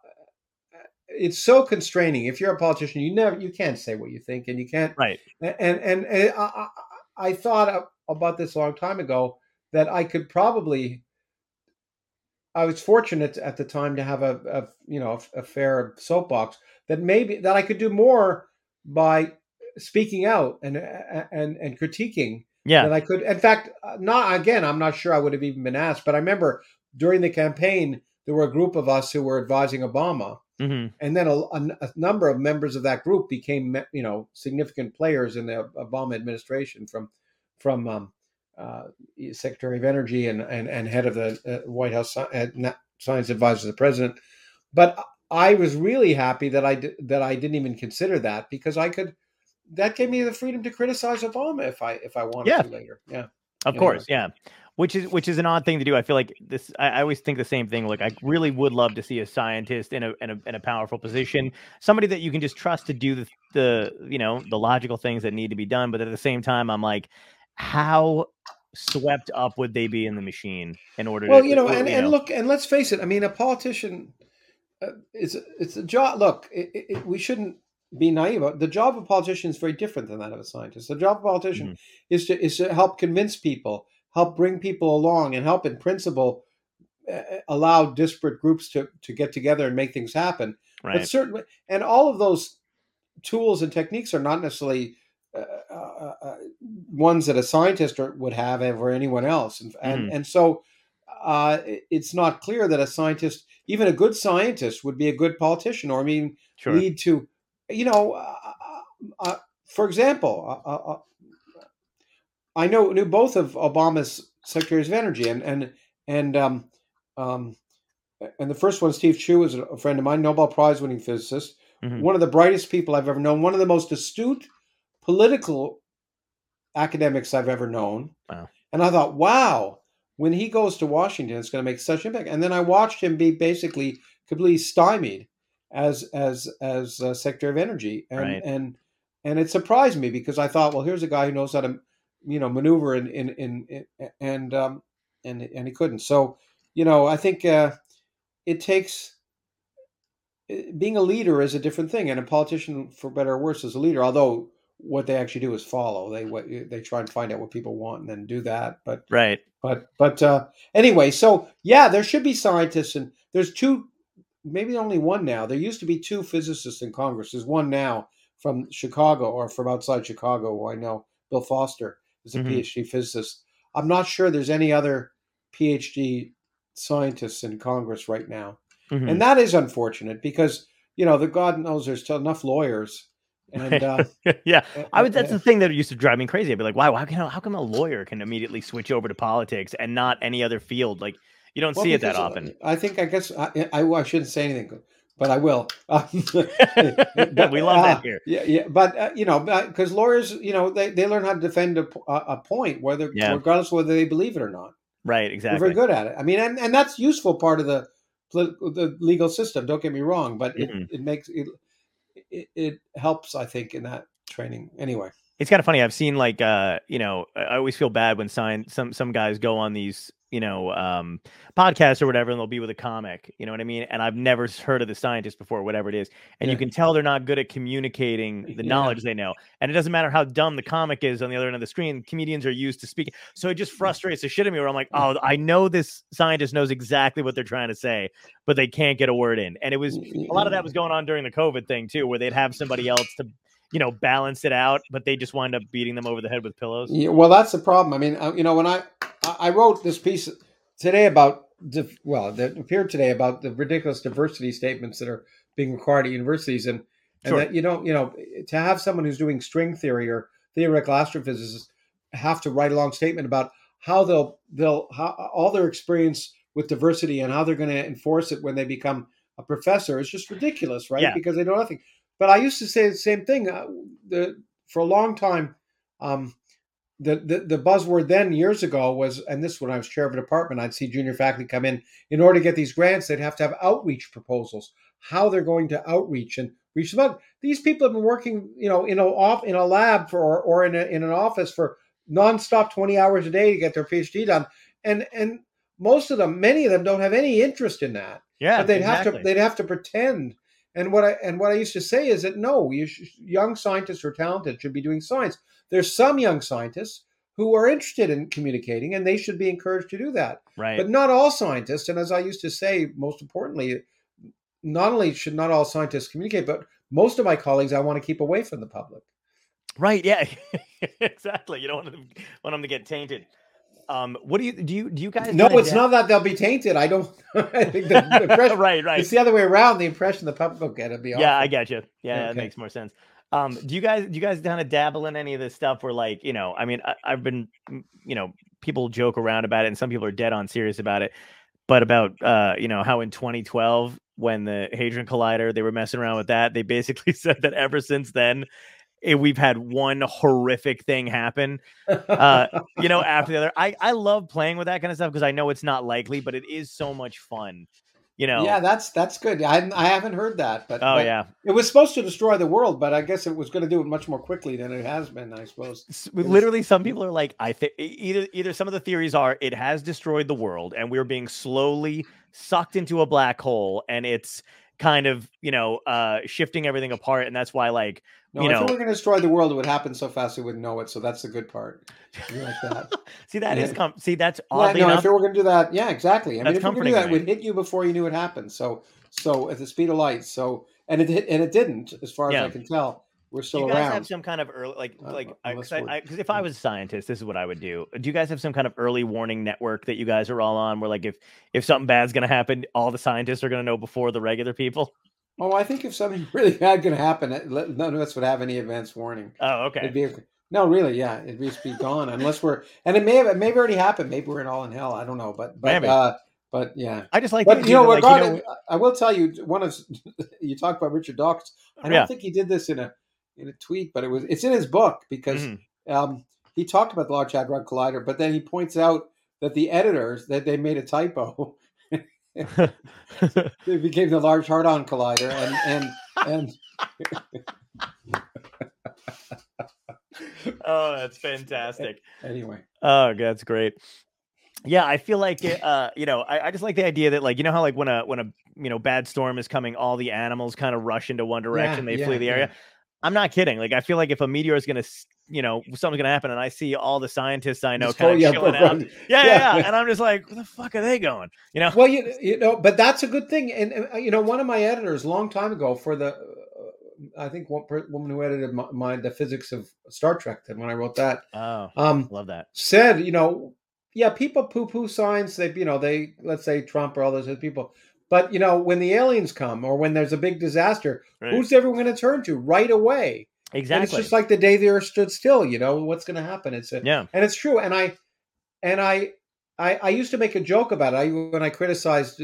it's so constraining. If you're a politician, you never, you can't say what you think, and you can't right and and, and I, I, I thought about this a long time ago that I could probably I was fortunate at the time to have a, a you know a, a fair soapbox that maybe that I could do more by speaking out and and and critiquing Yeah. than I could. In fact, not again. I'm not sure I would have even been asked, but I remember during the campaign there were a group of us who were advising Obama, hmm and then a, a- a number of members of that group became you know significant players in the Obama administration from from um, uh, Secretary of Energy and and, and head of the uh, White House uh, Science Advisor to the President. But I was really happy that I di- that I didn't even consider that because I could. That gave me the freedom to criticize Obama if I if I wanted Yeah. to later. Yeah. Of Anyway. course, yeah. Which is which is an odd thing to do. I feel like this. I, I always think the same thing. Like I really would love to see a scientist in a, in a in a powerful position, somebody that you can just trust to do the the you know the logical things that need to be done. But at the same time, I'm like, how swept up would they be in the machine in order Well, to you know, uh, and, and look, and let's face it. I mean, a politician, uh, it's it's a job. Look, it, it, we shouldn't be naive. The job of a politician is very different than that of a scientist. The job of a politician is to is to help convince people, help bring people along, and help, in principle, uh, allow disparate groups to to get together and make things happen. right, But certainly, and all of those tools and techniques are not necessarily uh, uh, uh, ones that a scientist or, would have over anyone else, and and, and so uh, it's not clear that a scientist, even a good scientist, would be a good politician, or I mean, sure, lead to, you know, uh, uh, for example, uh, uh, I know knew both of Obama's secretaries of energy, and and and um, um, and the first one, Steve Chu, is a friend of mine, Nobel Prize winning physicist, Mhm. one of the brightest people I've ever known, one of the most astute political academics I've ever known. Wow. And I thought, wow, when he goes to Washington, it's going to make such impact. And then I watched him be basically completely stymied as as as uh, Secretary of Energy, and Right. and and it surprised me because I thought, well, here's a guy who knows how to, you know, maneuver in in in, in and um and and he couldn't. So you know, I think uh, it takes eh, being a leader is a different thing, and a politician, for better or worse, is a leader. Although what they actually do is follow. They what they try and find out what people want and then do that. But right, but but uh, anyway, so yeah, there should be scientists, and there's two, maybe only one now. There used to be two physicists in Congress. There's one now from Chicago or from outside Chicago. Who I know Bill Foster is a Mhm. PhD physicist. I'm not sure there's any other PhD scientists in Congress right now, Mhm. and that is unfortunate because you know the God knows there's still enough lawyers. And uh, yeah, I would. That's the thing that used to drive me crazy. I'd be like, "Wow, how can how come a lawyer can immediately switch over to politics and not any other field? Like, you don't Well, see it that uh, often." I think I guess I, I, I shouldn't say anything, but I will. Um, we love uh, that here. Yeah, yeah, but uh, you know, because lawyers, you know, they, they learn how to defend a point, whether Yeah. regardless of whether they believe it or not. Right, They're exactly. very good at it. I mean, and, and that's useful part of the the legal system. Don't get me wrong, but it, Mhm. it makes it, it it helps. I think in that training. Anyway, It's kind of funny. I've seen like uh, you know, I always feel bad when sign some some guys go on these you know um podcasts or whatever, and they'll be with a comic. You know what I mean? And I've never heard of the scientist before, whatever it is, and you can tell they're not good at communicating the Yeah. knowledge they know. And it doesn't matter how dumb the comic is on the other end of the screen. Comedians are used to speaking, so it just frustrates the shit out of me. Where I'm like, oh, I know this scientist knows exactly what they're trying to say, but they can't get a word in. And it was a lot of that was going on during the COVID thing too, where they'd have somebody else to, you know, balance it out, but they just wind up beating them over the head with pillows. Yeah, well, that's the problem. I mean, uh, you know, when I I I wrote this piece today about well, that appeared today about the ridiculous diversity statements that are being required at universities, and and Sure. that you don't, you know, to have someone who's doing string theory or theoretical astrophysicists have to write a long statement about how they'll they'll how all their experience with diversity and how they're going to enforce it when they become a professor is just ridiculous, right? Yeah. Because they know nothing. But I used to say the same thing. Uh, the for a long time, um, the, the the buzzword then years ago was, and this when I was chair of a department, I'd see junior faculty come in. In order to get these grants, they'd have to have outreach proposals, how they're going to outreach and reach them out. These people have been working, you know, in a off in a lab for or, or in a, in an office for nonstop, twenty hours a day to get their PhD done, and and most of them, many of them, don't have any interest in that Yeah, but they'd exactly. have to they'd have to pretend and what i and what i used to say is that no you sh- young scientists who are talented should be doing science there's some young scientists who are interested in communicating, and they should be encouraged to do that. Right. But not all scientists, and as I used to say, most importantly, not only should not all scientists communicate, but most of my colleagues I want to keep away from the public. Right. Yeah. exactly. You don't want them, want them to get tainted. Um, what do you do? You do you guys? No, it's da- not that they'll be tainted. I don't. I think the, the impression, right. Right. It's the other way around. The impression the public will get it. Be Yeah, I awful. get you. Yeah, that makes more sense. Um, do you guys do you guys kind of dabble in any of this stuff where like you know I mean I, I've been mm, you know people joke around about it and some people are dead on serious about it, but about uh you know how in 2012 when the Hadron Collider they were messing around with that they basically said that ever since then we've had one horrific thing happen uh, you know after the other. I I love playing with that kind of stuff because I know it's not likely, but it is so much fun. You know. Yeah, that's that's good. I I haven't heard that, but Oh but yeah. it was supposed to destroy the world, but I guess it was going to do it much more quickly than it has been. I suppose. Was- literally some people are like i think either either some of the theories are it has destroyed the world and we're being slowly sucked into a black hole and it's kind of you know uh shifting everything apart and that's why like No, You if know- it were going to destroy the world, it would happen so fast we wouldn't know it. So that's the good part. You like that? see that is Yeah. com- see that's yeah, oddly no, enough if it were going to do that, yeah, exactly. I mean, if it were going to do that, would hit you before you knew it happened. So, so at the speed of light. So, and it hit, and it didn't, as far Yeah. as I can tell. We're do still you guys around. have some kind of early like Uh, like because if i was a scientist this is what i would do do you guys have some kind of early warning network that you guys are all on where like if if something bad's going to happen all the scientists are going to know before the regular people Oh, I think if something really bad going to happen, none of us would have any advance warning. oh okay It'd be no, really, yeah, it'd just be gone unless we're. And it may have, it may have already happened. Maybe we're in all in hell. I don't know, but but uh, but yeah. i just like But you know, like, you regarding, know- I will tell you one of you talked about Richard Dawkins. I don't Yeah. think he did this in a in a tweet, but it was it's in his book because Mhm. um, he talked about the Large Hadron Collider, but then he points out that the editors that they made a typo. it became the Large Hardon Collider, and and and. oh that's fantastic anyway, Oh, that's great. Yeah, I feel like it, uh, you know, I, I just like the idea that like you know how like when a when a you know bad storm is coming, all the animals kind of rush into one direction, they yeah, flee the yeah. area. I'm not kidding. Like I feel like if a meteor is gonna, s- you know, something's gonna happen, and I see all the scientists I know Just kind of yeah, chilling out, yeah, yeah, Yeah. yeah, and I'm just like, where the fuck are they going? You know? Well, you, you know, but that's a good thing. And uh, you know, one of my editors, long time ago, for the, uh, I think one per- woman who edited my, my the physics of Star Trek, then when I wrote that, Oh, um, love that. said, you know, yeah, people poo poo science. They, you know, they let's say Trump or all those other people, but you know, when the aliens come or when there's a big disaster, Right. who's everyone going to turn to right away? And it's just like the day the Earth stood still. You know, what's going to happen? It's a, yeah. and it's true. And I, and I, I, I used to make a joke about it I, when I criticized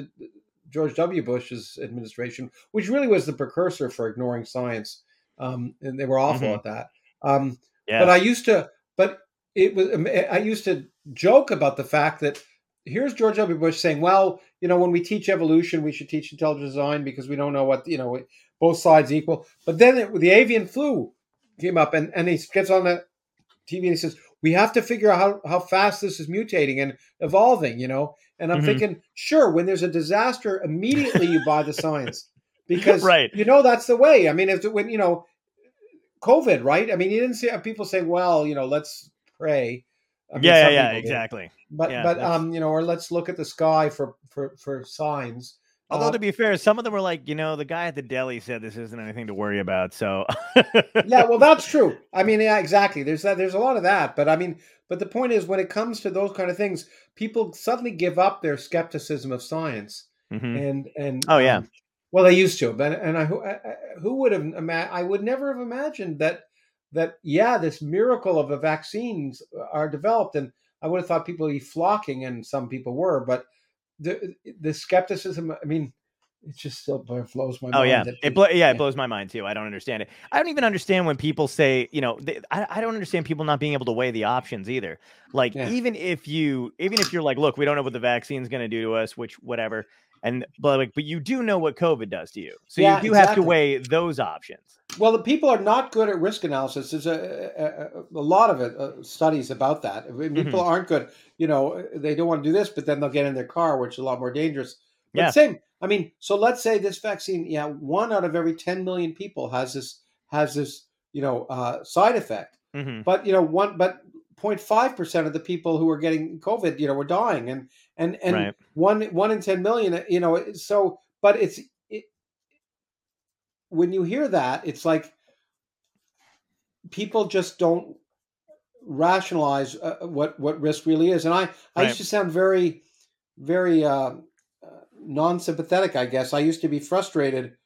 George W. Bush's administration, which really was the precursor for ignoring science, um, and they were awful Mhm. at that. Um, Yeah. But I used to, but it was I used to joke about the fact that here's George W. Bush saying, "Well, you know, when we teach evolution, we should teach intelligent design because we don't know what you know, both sides equal." But then it, the avian flu came up, and and he gets on the TV and he says, "We have to figure out how, how fast this is mutating and evolving," you know. And I'm Mhm. thinking, sure, when there's a disaster, immediately you buy the science because Right. you know that's the way. I mean, if when you know COVID, right? I mean, you didn't see people saying, "Well, you know, let's pray." I mean, yeah, yeah, yeah, did. exactly. But Yeah, but that's- um, you know, or let's look at the sky for for for signs. Although Uh, to be fair, some of them were like, you know, the guy at the deli said this isn't anything to worry about. So yeah, well, that's true. I mean, yeah, exactly. There's that. There's a lot of that. But I mean, but the point is, when it comes to those kind of things, people suddenly give up their skepticism of science, Mhm. and and Oh, yeah. um, well, they used to, but and I who, I- I- who would have ima- I would never have imagined that that yeah, this miracle of the vaccines are developed, and I would have thought people would be flocking, and some people were, but the the skepticism. I mean, it just still blows my Oh mind. yeah, it blo- yeah, it blows my mind too. I don't understand it. I don't even understand when people say, you know, they, I, I don't understand people not being able to weigh the options either. Like Yeah. even if you, even if you're like, look, we don't know what the vaccine's going to do to us, which whatever, and but like, but you do know what COVID does to you, so Yeah, you do have to weigh those options. Well, the people are not good at risk analysis. There's a, a, a- lot of it, uh, studies about that. People Mm-hmm. aren't good. You know, they don't want to do this, but then they'll get in their car, which is a lot more dangerous. But Yeah. same. I mean, so let's say this vaccine, yeah, one out of every 10 million people has this has this, you know, uh, side effect. hmm But you know, one but 0.5 percent of the people who are getting COVID, you know, were dying, and and and Right. one one in ten million, you know. So, but it's it, when you hear that, it's like people just don't rationalize uh, what what risk really is. And I I Right. used to sound very very uh, uh, non-sympathetic. I guess I used to be frustrated.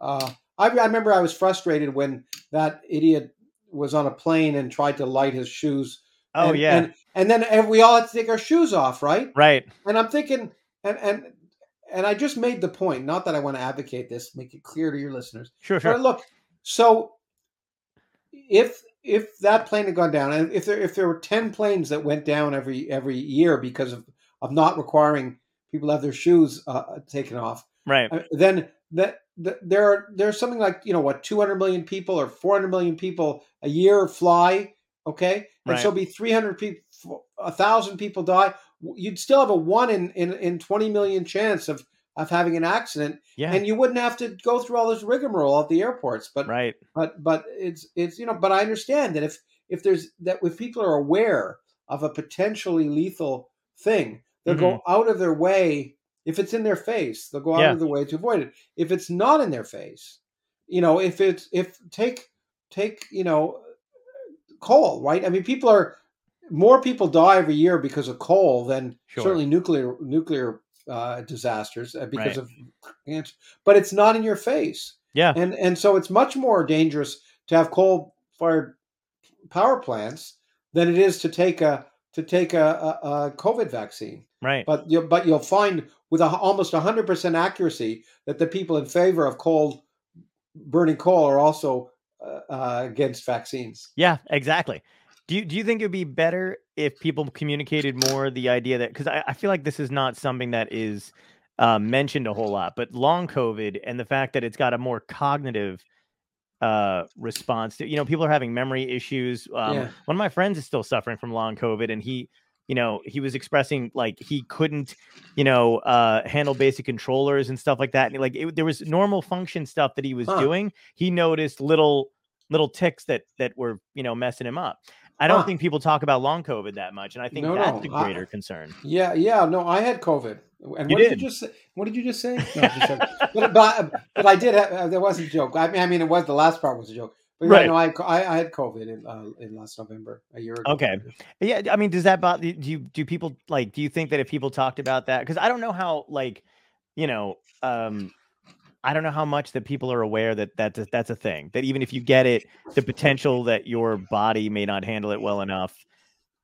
Uh, I, I remember I was frustrated when that idiot was on a plane and tried to light his shoes. Oh and, yeah. and, and then we all had to take our shoes off, right? right. And I'm thinking, and and and I just made the point. Not that I want to advocate this, make it clear to your listeners. Sure. But Sure. look, so if if that plane had gone down, and if there if there were ten planes that went down every every year because of of not requiring people to have their shoes uh, taken off, Right. uh, then that, that there are there's something like you know what 200 million people or 400 million people a year fly okay and Right. so be 300 people a thousand people die you'd still have a one in, in in 20 million chance of of having an accident Yeah. and you wouldn't have to go through all this rigmarole at the airports but right. but but it's it's you know but i understand that if if there's that if people are aware of a potentially lethal thing they'll go mm-hmm. out of their way if it's in their face they'll go out Yeah. of their way to avoid it if it's not in their face you know if it's if take take you know coal right i mean people are more people die every year because of coal than Sure. certainly nuclear nuclear uh, disasters uh, because Right. of cancer but it's not in your face Yeah. and and so it's much more dangerous to have coal fired power plants than it is to take a to take a, a, a COVID vaccine. Right. But you but you'll find with a, almost hundred percent accuracy that the people in favor of coal burning coal are also uh, uh, against vaccines. Yeah, exactly. Do you do you think it would be better if people communicated more the idea that because I, I feel like this is not something that is uh, mentioned a whole lot, but long COVID and the fact that it's got a more cognitive uh response to you know people are having memory issues um Yeah. one of my friends is still suffering from long covid and he you know he was expressing like he couldn't you know uh handle basic controllers and stuff like that and like it, there was normal function stuff that he was Huh. doing he noticed little little ticks that that were you know messing him up i don't Huh. think people talk about long covid that much and i think No, that's no, the I- greater concern Yeah, yeah. No, I had COVID. And You what did. did? you just say? What did you just say? No, just but, but but I did. Have, uh, there was a joke. I mean, I mean, it was the last part was a joke. But Right. no, I, I I had COVID in uh, in last November a year ago. Okay. Yeah, I mean, does that bother? Do you do people like? Do you think that if people talked about that, because I don't know how, like, you know, um, I don't know how much that people are aware that that's a, that's a thing. That even if you get it, the potential that your body may not handle it well enough,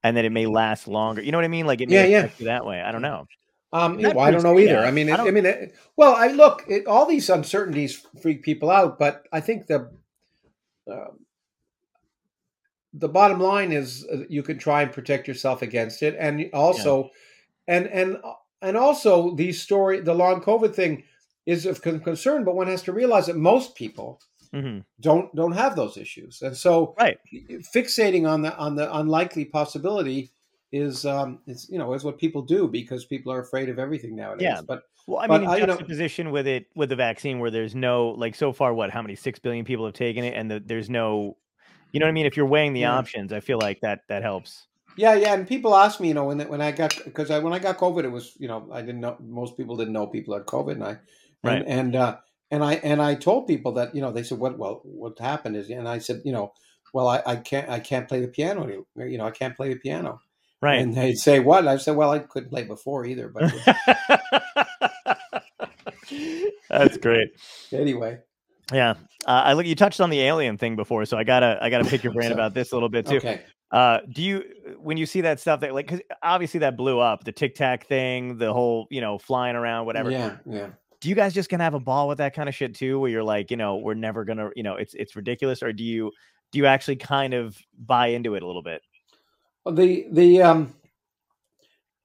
and that it may last longer. You know what I mean? Like it may Yeah, yeah. you that way. I don't know. Um, well, I don't know either. out. I mean, I it, don't- I, mean, it, well, I look, it, all these uncertainties freak people out, but I think the um the bottom line is uh, you can try and protect yourself against it, and also, and and and also the story, the long COVID thing is of concern, but one has to realize that most people hmm don't don't have those issues, and so Right. fixating on the on the unlikely possibility is um is you know is what people do because people are afraid of everything nowadays. Yeah. But Well, I But, mean, uh, in you know- juxtaposition with it with the vaccine, where there's no like so far, what how many six billion people have taken it, and the, there's no, you know what I mean? If you're weighing the Yeah. options, I feel like that that helps. yeah, yeah, and people ask me, you know, when when I got because I when I got COVID, it was you know I didn't know most people didn't know people had COVID, and I Right. and and uh, and I and I told people that you know they said what well what happened is and I said you know well I, I can't I can't play the piano any- you know I can't play the piano Right. and they'd say what and I said well I couldn't play before either but That's great. anyway Yeah, uh, I look. You touched on the alien thing before, so I gotta I gotta pick your brain So- about this a little bit too. okay Uh, do you when you see that stuff that like because obviously that blew up the Tic Tac thing, the whole you know flying around whatever. yeah yeah Do you guys just gonna have a ball with that kind of shit too, where you're like, you know, we're never gonna, you know, it's it's ridiculous, or do you do you actually kind of buy into it a little bit? Well, the the um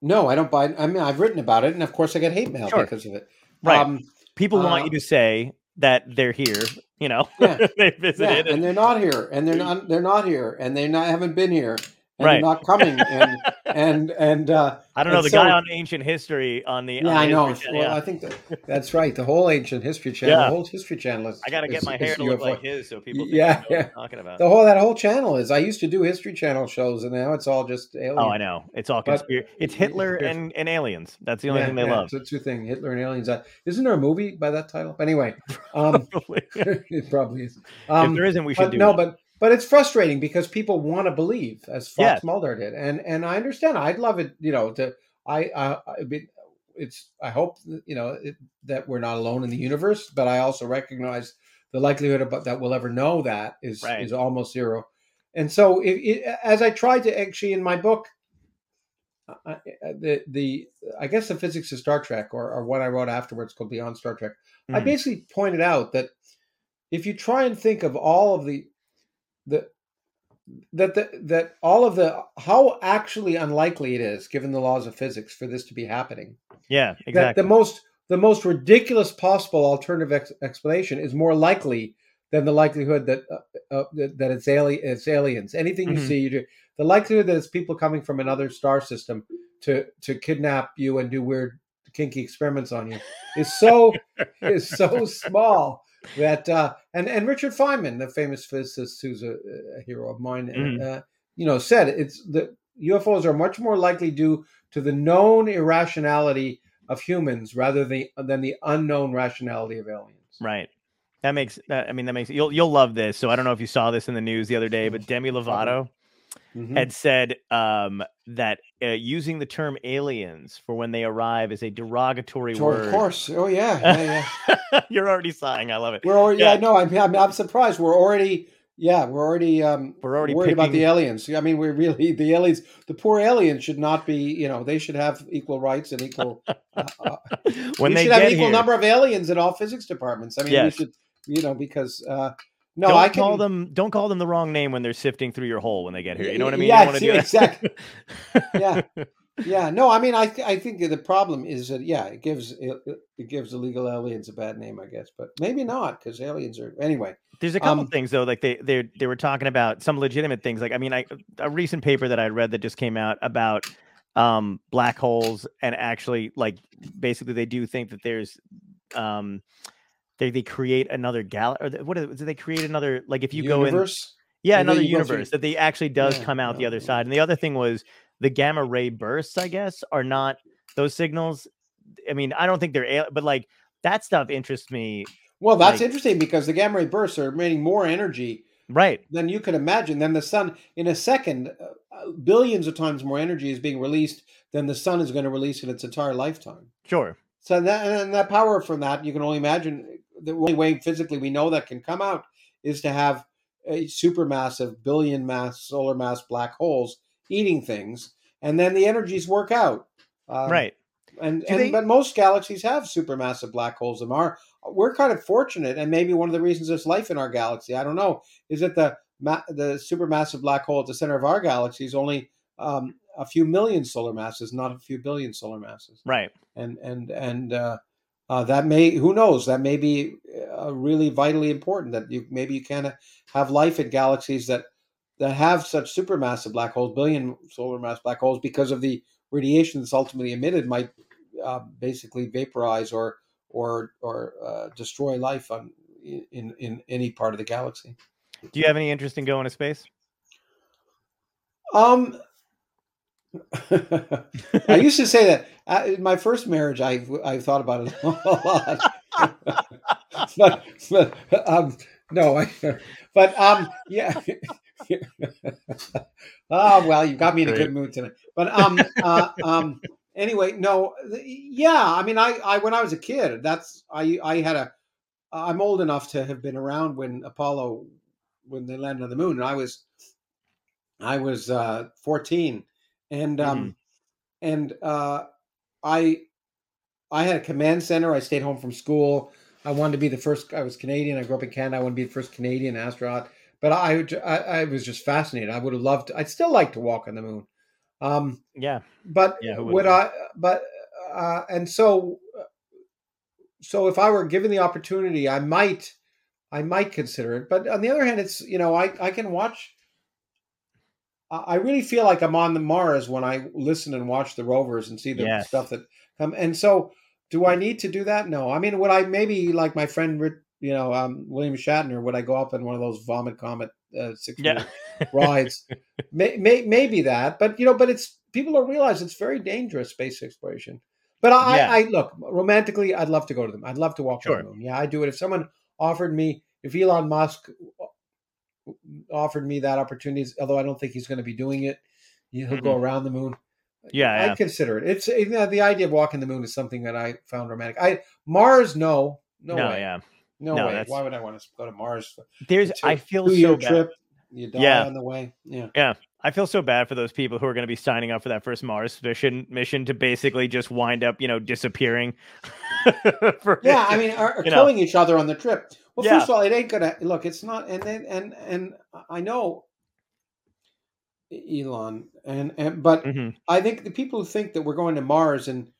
no I don't buy I mean I've written about it and of course I get hate mail Sure. because of it Right. um People want uh, you to say that they're here, you know, Yeah. they yeah, visited. and they're not here and they're not they're not here and they not haven't been here and Right. not coming. And and and uh, I don't know the so- guy on ancient history on the. on yeah, the I know. Channel, Well, yeah. I think that, that's right. The whole ancient history channel, Yeah. the whole history channel is. I got to get my hair to look UFO. like his so people. Think Yeah, I know what yeah. I'm talking about. The whole that whole channel is. I used to do history channel shows, and now it's all just alien. Oh, I know. It's all conspiracy. It's Hitler Yes. and, and aliens. That's the only Yeah, thing they yeah, love. It's a true thing. Hitler and aliens. Uh, isn't there a movie by that title? Anyway, um, if it probably is. Um, there isn't, we should but do no, one. but but it's frustrating because people want to believe, as Fox. Mulder did, and and I understand. I'd love it, you know. To I, I, I be- it's. I hope you know it, that we're not alone in the universe, but I also recognize the likelihood about that we'll ever know that is Right. is almost zero. And so, it, it, as I tried to actually in my book, I, I- the the I guess the physics of Star Trek, or, or what I wrote afterwards called Beyond Star Trek, I Mhm. basically pointed out that if you try and think of all of the the that the, that all of the how actually unlikely it is given the laws of physics for this to be happening yeah, that exactly. the most the most ridiculous possible alternative ex- explanation is more likely than the likelihood that uh, uh, that, that it's alien it's aliens anything you Mhm. see you do the likelihood that it's people coming from another star system to to kidnap you and do weird kinky experiments on you is so is so small that uh and and richard feynman the famous physicist who's a, a hero of mine Mhm. uh, you know said it's the ufos are much more likely due to the known irrationality of humans rather than than the unknown rationality of aliens right. That makes that. I mean, that makes you'll you'll love this. So I don't know if you saw this in the news the other day, but Demi Lovato Mhm. had said um, that uh, using the term aliens for when they arrive is a derogatory Sure, word. of course oh yeah yeah, yeah. You're already sighing. I love it. we're already Yeah. yeah, no I'm, I'm i'm surprised we're already yeah we're already um We're already worried about the aliens i mean we're really the aliens the poor aliens should not be you know they should have equal rights and equal uh, uh, when we they should have get equal here. number of aliens in all physics departments i mean Yes. we should you know because uh no don't i can call them. Don't call them the wrong name when they're sifting through your hole when they get here. You know what I mean? Yeah, you don't wanna do that. exactly. yeah yeah no i mean i th- i think the problem is that yeah it gives it, it gives illegal aliens a bad name i guess but maybe not because aliens are anyway There's a couple Um, things though, like they they they were talking about some legitimate things. Like I mean, I a recent paper that I read that just came out about um black holes and actually like basically they do think that there's um they they create another gal or what is, do they create another like if you go in universe? Yeah and another universe that they actually does Yeah, come out the other yeah. side and the other thing was the gamma ray bursts i guess are not those signals. I mean i don't think they're but like that stuff interests me well that's Like- interesting because the gamma ray bursts are emitting more energy right. than you could imagine than the sun in a second uh, billions of times more energy is being released than the sun is going to release in its entire lifetime. Sure. So that and that power from that, you can only imagine the only way physically we know that can come out is to have a supermassive billion mass solar mass black holes eating things, and then the energies work out. Um, right And, and they- but most galaxies have supermassive black holes. And our we're kind of fortunate, and maybe one of the reasons there's life in our galaxy, I don't know, is that the ma- the supermassive black hole at the center of our galaxy is only um, a few million solar masses, not a few billion solar masses right and and and uh, uh, that may who knows? That may be uh, really vitally important that you maybe you can have life in galaxies that that have such supermassive black holes billion solar mass black holes because of the radiation that's ultimately emitted might uh, basically vaporize or or or uh, destroy life on in in any part of the galaxy. Do you have any interest in going to space? Um I used to say that in my first marriage, I I thought about it a lot, but but um, no, I, but um, yeah. oh well, you got me in a good mood tonight. But um, uh, um, anyway, no, yeah. I mean, I, I when I was a kid, that's I I had a. I'm old enough to have been around when Apollo, when they landed on the moon, and I was, I was uh, 14, and um, and uh, I, I had a command center. I stayed home from school. I wanted to be the first. I was Canadian. I grew up in Canada. I wanted to be the first Canadian astronaut. But I, I, I was just fascinated. I would have loved. I'd still like to walk on the moon. Um, yeah but Yeah, would? I? But uh, and so, so if I were given the opportunity, I might, I might consider it. But on the other hand, it's you know I I can watch. I really feel like I'm on the Mars when I listen and watch the rovers and see the Yes. stuff that come. And so, do I need to do that? No. I mean, would I maybe like my friend, you know, um, William Shatner? Would I go up in one of those vomit comet uh, six Yeah. rides? may, may, maybe that, but you know, but it's people don't realize it's very dangerous space exploration. But I, Yeah. I, I look romantically. I'd love to go to them. I'd love to walk Sure. on the moon. Yeah, I do it. If someone offered me, if Elon Musk offered me that opportunity, although I don't think he's going to be doing it, he'll go around the moon. Mm-hmm. Yeah, I'd yeah. consider it. It's you know, the idea of walking the moon is something that I found romantic. I Mars, no, no, No, way, yeah. no, No, way. that's- Why would I want to go to Mars? There's I feel so bad. trip. You die Yeah. on the way. Yeah, yeah. I feel so bad for those people who are going to be signing up for that first Mars mission mission to basically just wind up, you know, disappearing. for, Yeah, I mean, are, are You know. killing each other on the trip. Well, Yeah. first of all, it ain't gonna look. It's not, and then and and I know Elon, and and but Mhm. I think the people who think that we're going to Mars and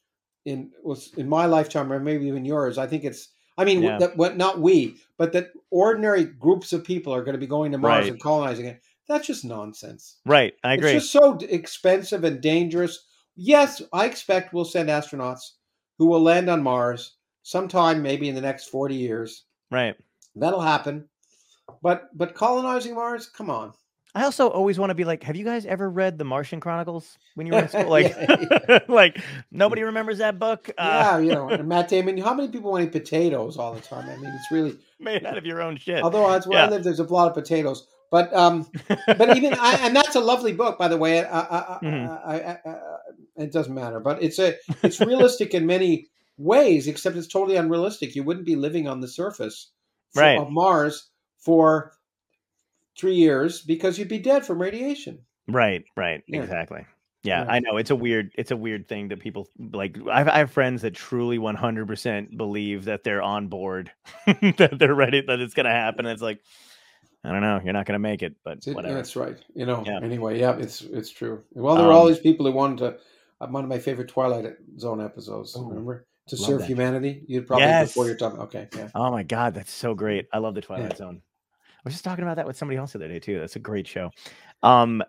in was in my lifetime or maybe even yours, I think it's. I mean, Yeah. that what not we, but that ordinary groups of people are going to be going to Mars Right. and colonizing it. That's just nonsense. Right, I agree. It's just so expensive and dangerous. Yes, I expect we'll send astronauts who will land on Mars sometime, maybe in the next forty years. Right. That'll happen. But but colonizing Mars, come on. I also always want to be like, have you guys ever read the Martian Chronicles when you were in school? Like, Yeah, like nobody remembers that book. Uh, yeah, you know, and Matt Damon. How many people want to eat potatoes all the time? I mean, it's really. made out of your own shit. Although that's where I live, there's a lot of potatoes. But um, but even I, and that's a lovely book, by the way. I, I, Mhm. I, it doesn't matter, but it's a it's realistic in many ways, except it's totally unrealistic. You wouldn't be living on the surface Right. of Mars for three years because you'd be dead from radiation. Right, right, Yeah. exactly. Yeah, Yeah. I know it's a weird, it's a weird thing that people like. I've, I have friends that truly 100% believe that they're on board, that they're ready, that it's gonna happen. It's like, I don't know, you're not gonna make it, but It- whatever. That's right. You know. Yeah. Anyway, yeah, it's it's true. Well, there were all Um, these people who wanted to. Uh, one of my favorite Twilight Zone episodes. Ooh, remember to serve that. humanity. You'd probably Yes. before your time. Okay. Yeah. Oh my god, that's so great! I love the Twilight Yeah. Zone. I was just talking about that with somebody else the other day too. That's a great show. Um,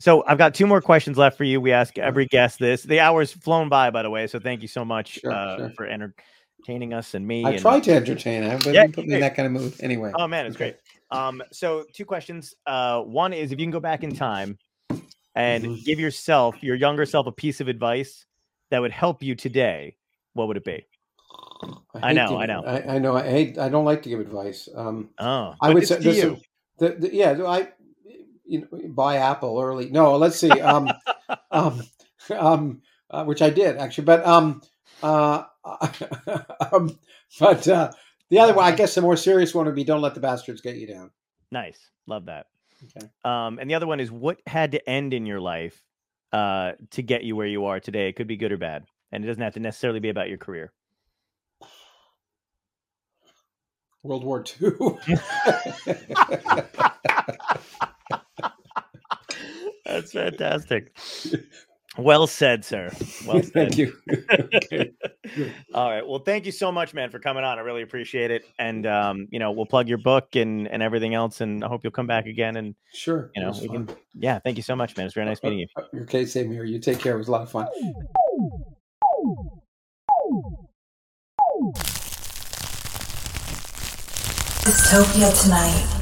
so I've got two more questions left for you. We ask every guest this. The hour's flown by, by the way. So thank you so much Sure, uh, sure. for entertaining us and me. I and- tried to entertain. I but Yeah, you put me in that kind of mood. Anyway. Oh man, it's Okay. great. Um, so two questions. Uh, one is if you can go back in time and Mhm. give yourself, your younger self, a piece of advice that would help you today, what would it be? I hate know, I know. I, I know. I hate. I don't like to give advice. Um, Oh, I would say you. the, the, yeah. I you know buy Apple early. No, let's see. Um, um, um, uh, which I did actually, but um, uh, um, but uh, the other one, I guess, the more serious one would be don't let the bastards get you down. Nice, love that. Okay. Um, and the other one is what had to end in your life uh, to get you where you are today? It could be good or bad, and it doesn't have to necessarily be about your career. World War II. That's fantastic. Well said, sir. Well said. Thank you. okay. All right. Well, thank you so much, man, for coming on. I really appreciate it. And um, you know, we'll plug your book and and everything else. And I hope you'll come back again. And Sure. you know, we fun. can. Yeah. Thank you so much, man. It's very nice meeting you. Uh, Okay, same here. You take care. It was a lot of fun. Dystopia tonight.